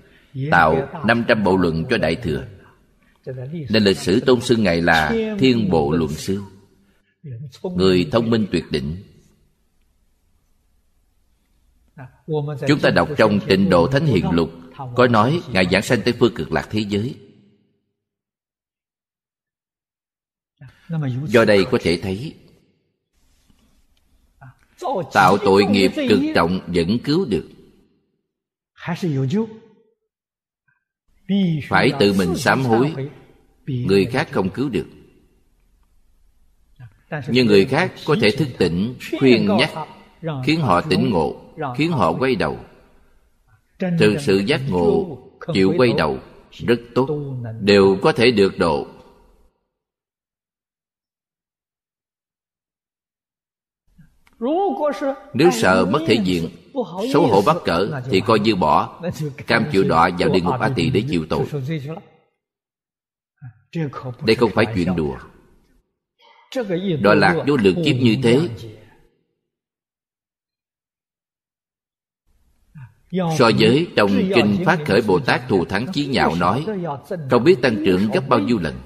[SPEAKER 2] tạo 500 bộ luận cho đại thừa. Nên lịch sử tôn xưng ngài là thiên bộ luận sư người thông minh tuyệt đỉnh. Chúng ta đọc trong tịnh độ thánh hiền lục có nói ngài giảng sanh tới phương cực lạc thế giới. Do đây có thể thấy tạo tội nghiệp cực trọng vẫn cứu được. Phải tự mình sám hối. người khác không cứu được nhưng người khác có thể thức tỉnh, khuyên nhắc, khiến họ tỉnh ngộ, khiến họ quay đầu. Thực sự giác ngộ, chịu quay đầu, rất tốt, đều có thể được độ. Nếu sợ mất thể diện, xấu hổ bắt cỡ, thì coi như bỏ, cam chịu đọa vào địa ngục a tỳ để chịu tội. Đây không phải chuyện đùa đọa lạc vô lượng kiếp như thế. So với trong kinh phát khởi bồ tát thù thắng chí nhạo nói không biết tăng trưởng gấp bao nhiêu lần.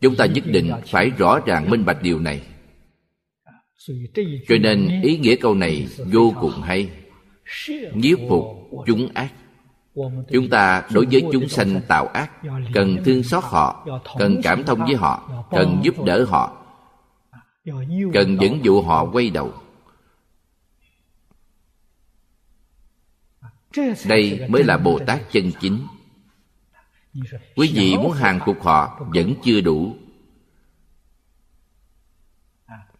[SPEAKER 2] Chúng ta nhất định phải rõ ràng minh bạch điều này. Cho nên ý nghĩa câu này vô cùng hay. Nhiếp phục chúng ác chúng ta đối với chúng sanh tạo ác, cần thương xót họ, cần cảm thông với họ, cần giúp đỡ họ. Cần dẫn dụ họ quay đầu. Đây mới là bồ tát chân chính. Quý vị muốn hàng phục họ vẫn chưa đủ.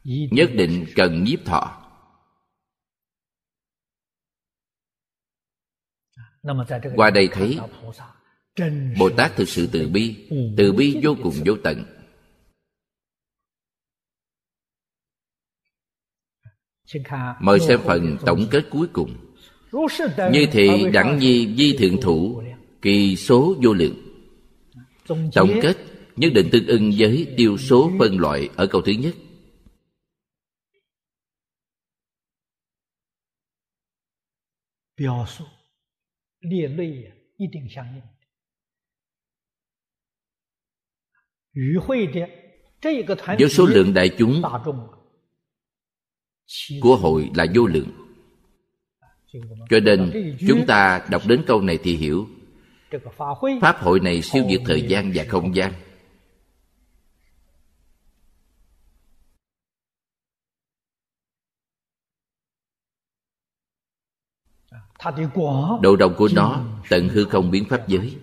[SPEAKER 2] Nhất định cần nhiếp thọ. qua đây thấy bồ tát thực sự từ bi từ bi vô cùng vô tận. Mời xem phần tổng kết cuối cùng. Như thị đẳng nhi di thượng thủ kỳ số vô lượng. Tổng kết nhất định tương ưng với tiêu số phân loại ở câu thứ nhất.
[SPEAKER 1] Biểu số. 述列类一定相应。与会的这个团
[SPEAKER 2] với số lượng đại chúng
[SPEAKER 1] 大众
[SPEAKER 2] của hội là vô lượng cho nên chúng ta đọc đến câu này thì hiểu
[SPEAKER 1] 这个法会
[SPEAKER 2] pháp hội này siêu việt thời gian và không gian độ rộng của nó tận hư không biến pháp giới.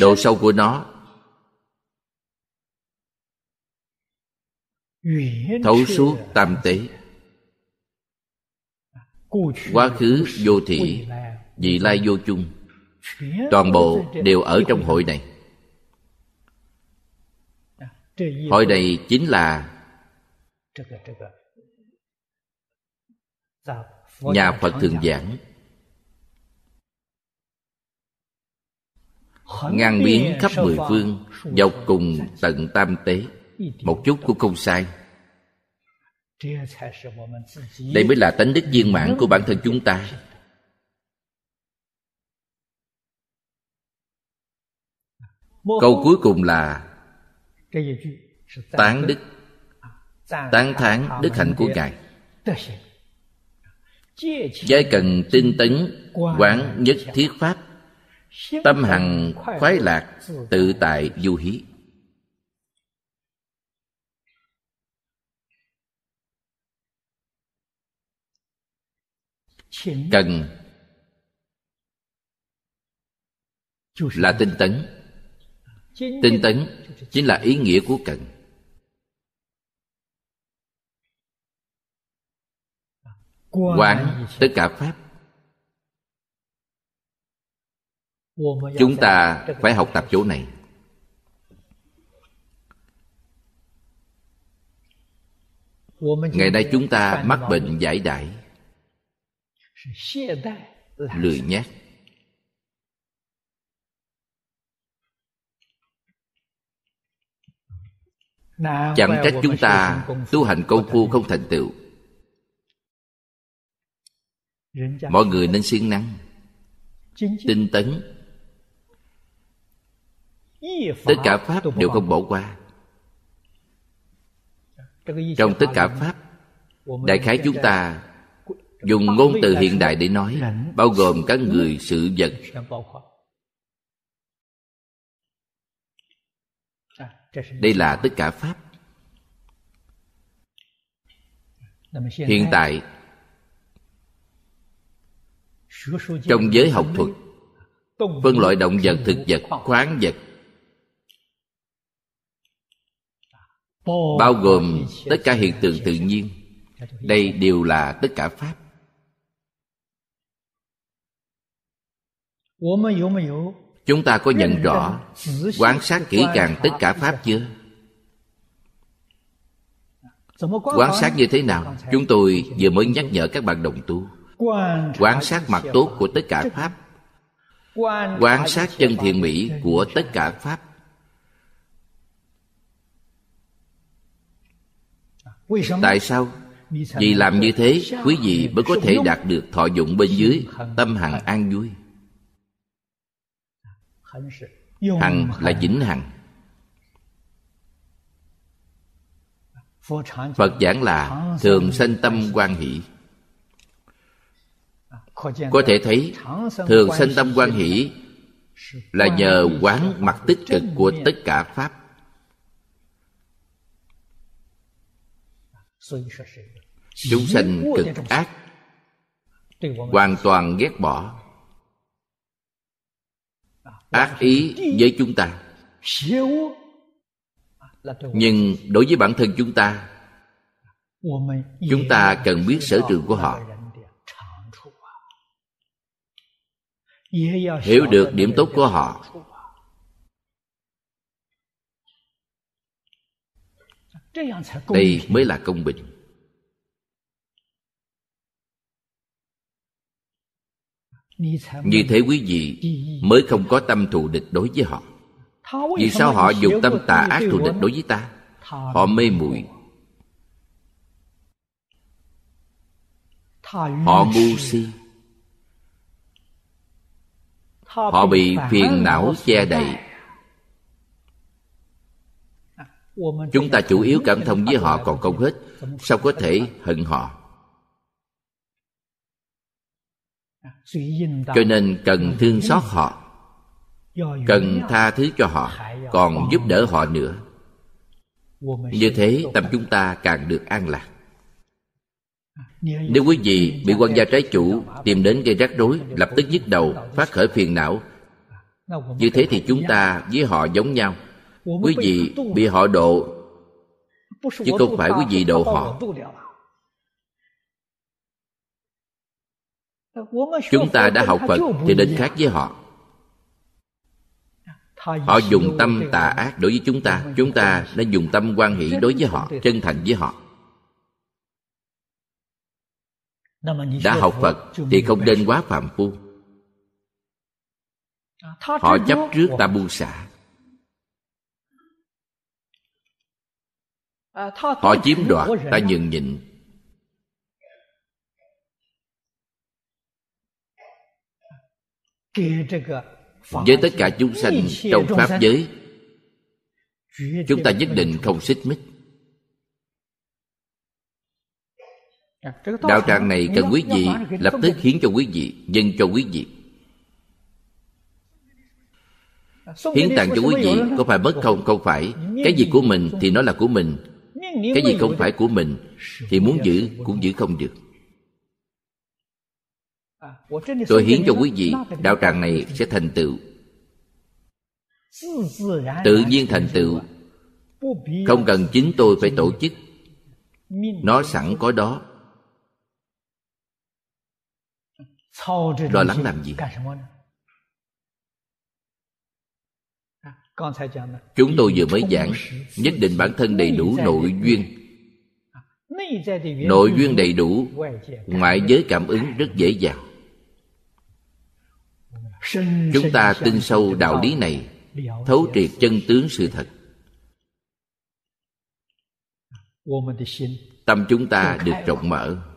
[SPEAKER 2] Độ sâu của nó thấu suốt tam tế. Quá khứ vô thị vị lai vô chung. toàn bộ đều ở trong hội này. Hội này chính là nhà phật thường giảng. Ngang biến khắp mười phương dọc cùng tận tam tế. Một chút cũng không sai. Đây mới là tánh đức viên mãn của bản thân chúng ta. Câu cuối cùng là tán đức. Tán thán đức hạnh của ngài. Giới cần tinh tấn, Quán nhất thiết pháp, Tâm hằng khoái lạc, Tự tại du hí. Cần Là tinh tấn. Tinh tấn chính là ý nghĩa của cần. quán tất cả pháp. Chúng ta phải học tập chỗ này. Ngày nay chúng ta mắc bệnh giải đãi. Lười nhác chẳng trách chúng ta tu hành công phu không thành tựu mọi người nên siêng năng tinh tấn. Tất cả pháp đều không bỏ qua. Trong tất cả pháp đại khái chúng ta dùng ngôn từ hiện đại để nói bao gồm các người sự vật. đây là tất cả pháp. Hiện tại trong giới học thuật phân loại động vật thực vật khoáng vật. Bao gồm tất cả hiện tượng tự nhiên. Đây đều là tất cả pháp. Chúng ta có nhận rõ quan sát kỹ càng tất cả pháp chưa? Quan sát như thế nào? chúng tôi vừa mới nhắc nhở các bạn đồng tu quan sát mặt tốt của tất cả pháp. Quan sát chân thiện mỹ của tất cả pháp. Tại sao? Vì làm như thế, quý vị mới có thể đạt được thọ dụng bên dưới tâm hằng an vui. Hằng là vĩnh hằng. Phật giảng là thường sanh tâm quan hỷ có thể thấy thường sanh tâm quan hỷ là nhờ quán mặt tích cực của tất cả pháp. Chúng sanh cực ác hoàn toàn ghét bỏ. Ác ý với chúng ta. Nhưng đối với bản thân chúng ta chúng ta cần biết sở trường của họ. hiểu được điểm tốt của họ. Đây mới là công bình. Như thế quý vị mới không có tâm thù địch đối với họ. Vì sao họ dùng tâm tà ác thù địch đối với ta? Họ mê muội. Họ ngu si họ bị phiền não che đậy. chúng ta chủ yếu cảm thông với họ còn không hết sao có thể hận họ? Cho nên cần thương xót họ cần tha thứ cho họ còn giúp đỡ họ nữa. Như thế tâm chúng ta càng được an lạc nếu quý vị bị quan gia trái chủ tìm đến gây rắc rối, lập tức nhức đầu, phát khởi phiền não. Như thế thì chúng ta với họ giống nhau. Quý vị bị họ độ, chứ không phải quý vị độ họ. Chúng ta đã học phật thì đến khác với họ. Họ dùng tâm tà ác đối với chúng ta. Chúng ta nên dùng tâm quan hỷ đối với họ, chân thành với họ. Đã học phật thì không nên quá phạm phu. Họ chấp trước ta buông xả. Họ chiếm đoạt ta nhường nhịn. Với tất cả chúng sanh trong pháp giới chúng ta nhất định không xích mích đạo tràng này cần quý vị lập tức hiến cho quý vị dâng cho quý vị. Hiến tặng cho quý vị có phải bất không? Không phải. Cái gì của mình thì nó là của mình. Cái gì không phải của mình thì muốn giữ cũng giữ không được. Tôi hiến cho quý vị đạo tràng này sẽ thành tựu. Tự nhiên thành tựu. Không cần chính tôi phải tổ chức. Nó sẵn có đó lo lắng làm gì? chúng tôi vừa mới giảng nhất định bản thân đầy đủ nội duyên. nội duyên đầy đủ ngoại giới cảm ứng rất dễ dàng. Chúng ta tin sâu đạo lý này thấu triệt chân tướng sự thật. Tâm chúng ta được rộng mở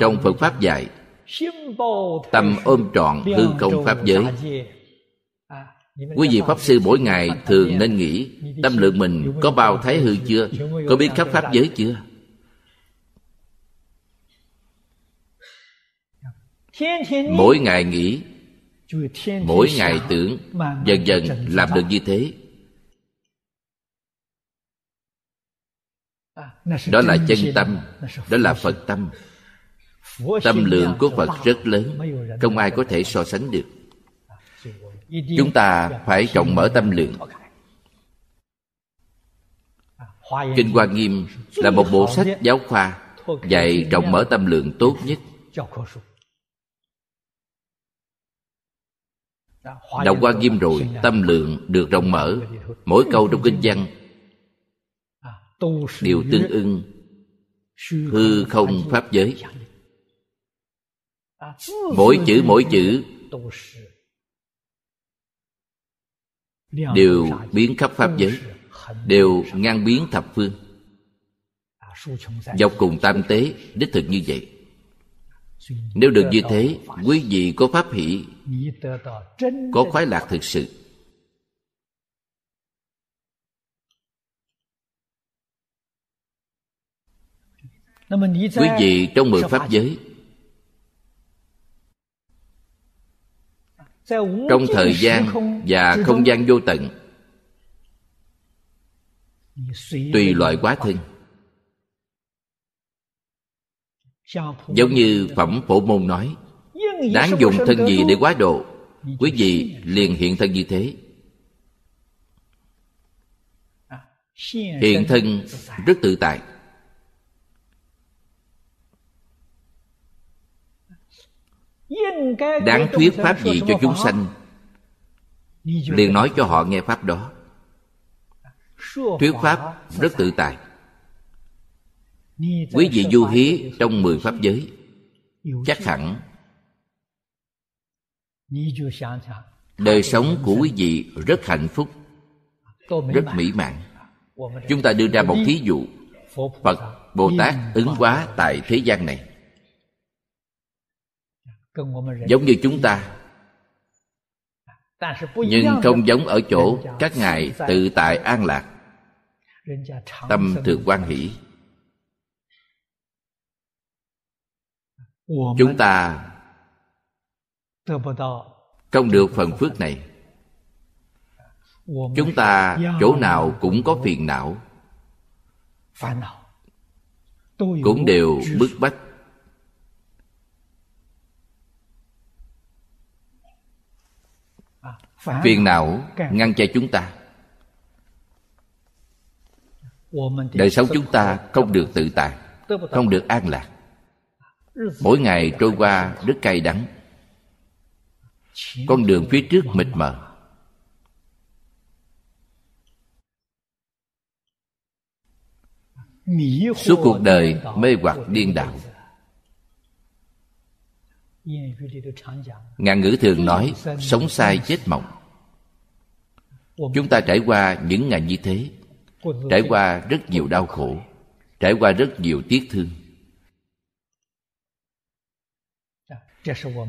[SPEAKER 2] trong phật pháp dạy tâm ôm trọn hư không pháp giới. quý vị pháp sư mỗi ngày thường nên nghĩ tâm lượng mình có bao thái hư chưa? Có biết khắp pháp giới chưa? Mỗi ngày nghĩ mỗi ngày tưởng dần dần làm được như thế đó là chân tâm. đó là phật tâm. Tâm lượng của phật rất lớn. không ai có thể so sánh được. Chúng ta phải trọng mở tâm lượng. Kinh hoa nghiêm là một bộ sách giáo khoa dạy trọng mở tâm lượng tốt nhất. đọc qua nghiêm rồi tâm lượng được rộng mở. Mỗi câu trong kinh văn đều tương ưng, hư không pháp giới. Mỗi chữ mỗi chữ đều biến khắp pháp giới, đều ngang biến thập phương. Dọc cùng tam tế, đích thực như vậy. Nếu được như thế, quý vị có pháp hỷ, có khoái lạc thực sự. Quý vị trong mười pháp giới. Trong thời gian và không gian vô tận tùy loại quá thân. Giống như phẩm phổ môn nói đáng dùng thân gì để quá độ? quý vị liền hiện thân như thế. Hiện thân rất tự tại đáng thuyết pháp gì cho chúng sanh? Liền nói cho họ nghe pháp đó. Thuyết pháp rất tự tại. Quý vị du hí trong mười pháp giới chắc hẳn đời sống của quý vị rất hạnh phúc rất mỹ mãn. Chúng ta đưa ra một thí dụ. phật bồ tát ứng hóa tại thế gian này giống như chúng ta. Nhưng không giống ở chỗ các ngài tự tại an lạc. Tâm thường quan hỷ. Chúng ta không được phần phước này. Chúng ta chỗ nào cũng có phiền não. Cũng đều bức bách phiền não ngăn che chúng ta. Đời sống chúng ta không được tự tại không được an lạc. Mỗi ngày trôi qua rất cay đắng. Con đường phía trước mịt mờ. suốt cuộc đời mê hoặc điên đảo ngạn ngữ thường nói, sống sai chết mộng. Chúng ta trải qua những ngày như thế, trải qua rất nhiều đau khổ, trải qua rất nhiều tiếc thương.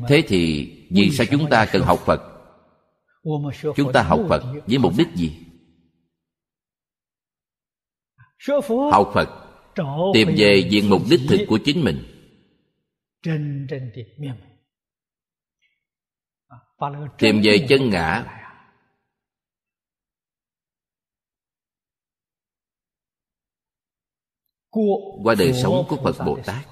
[SPEAKER 2] Thế thì vì sao chúng ta cần học phật? Chúng ta học phật với mục đích gì? Học phật, tìm về diện mục đích thực của chính mình tìm về chân ngã. Qua đời sống của phật bồ tát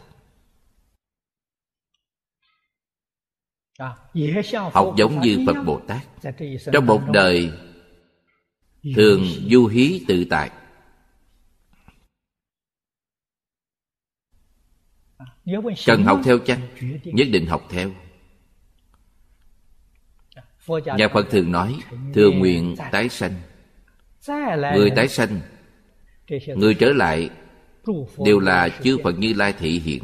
[SPEAKER 2] học giống như phật bồ tát trong một đời thường du hí tự tại cần học theo chăng nhất định học theo. Nhà phật thường nói thường nguyện tái sanh. Người tái sanh người trở lại đều là chư phật như lai thị hiện.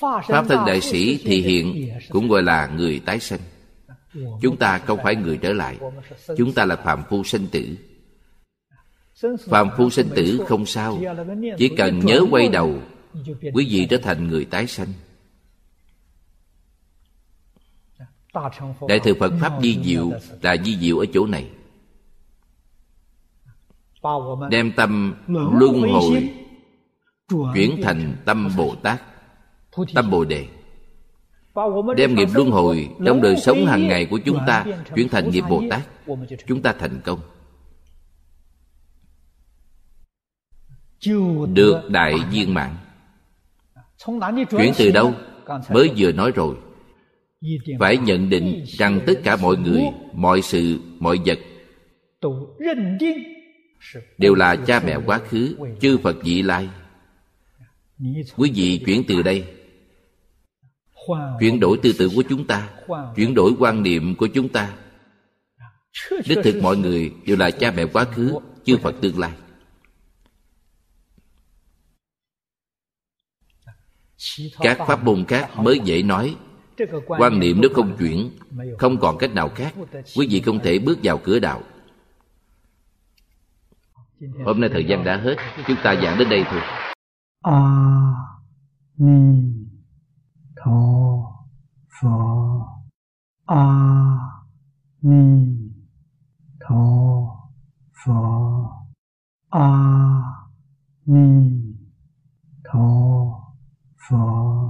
[SPEAKER 2] Pháp thân đại sĩ thị hiện cũng gọi là người tái sanh. Chúng ta không phải người trở lại chúng ta là phạm phu sinh tử. Phạm phu sinh tử không sao chỉ cần nhớ quay đầu quý vị trở thành người tái sanh. Đại thừa phật pháp di diệu là di diệu ở chỗ này. Đem tâm luân hồi chuyển thành tâm bồ tát tâm bồ đề. Đem nghiệp luân hồi trong đời sống hàng ngày của chúng ta chuyển thành nghiệp bồ tát chúng ta thành công. Được đại viên mãn chuyển từ đâu? Mới vừa nói rồi. Phải nhận định rằng tất cả mọi người, mọi sự, mọi vật đều là cha mẹ quá khứ, chư phật vị lai. Quý vị chuyển từ đây. Chuyển đổi tư tưởng của chúng ta, chuyển đổi quan niệm của chúng ta. Đích thực mọi người đều là cha mẹ quá khứ, chư phật tương lai. Các pháp môn khác mới dễ nói. Quan niệm nếu không chuyển, không còn cách nào khác. Quý vị không thể bước vào cửa đạo. Hôm nay thời gian đã hết. Chúng ta giảng đến đây thôi. A ni tho pho. A ni tho pho. A ni for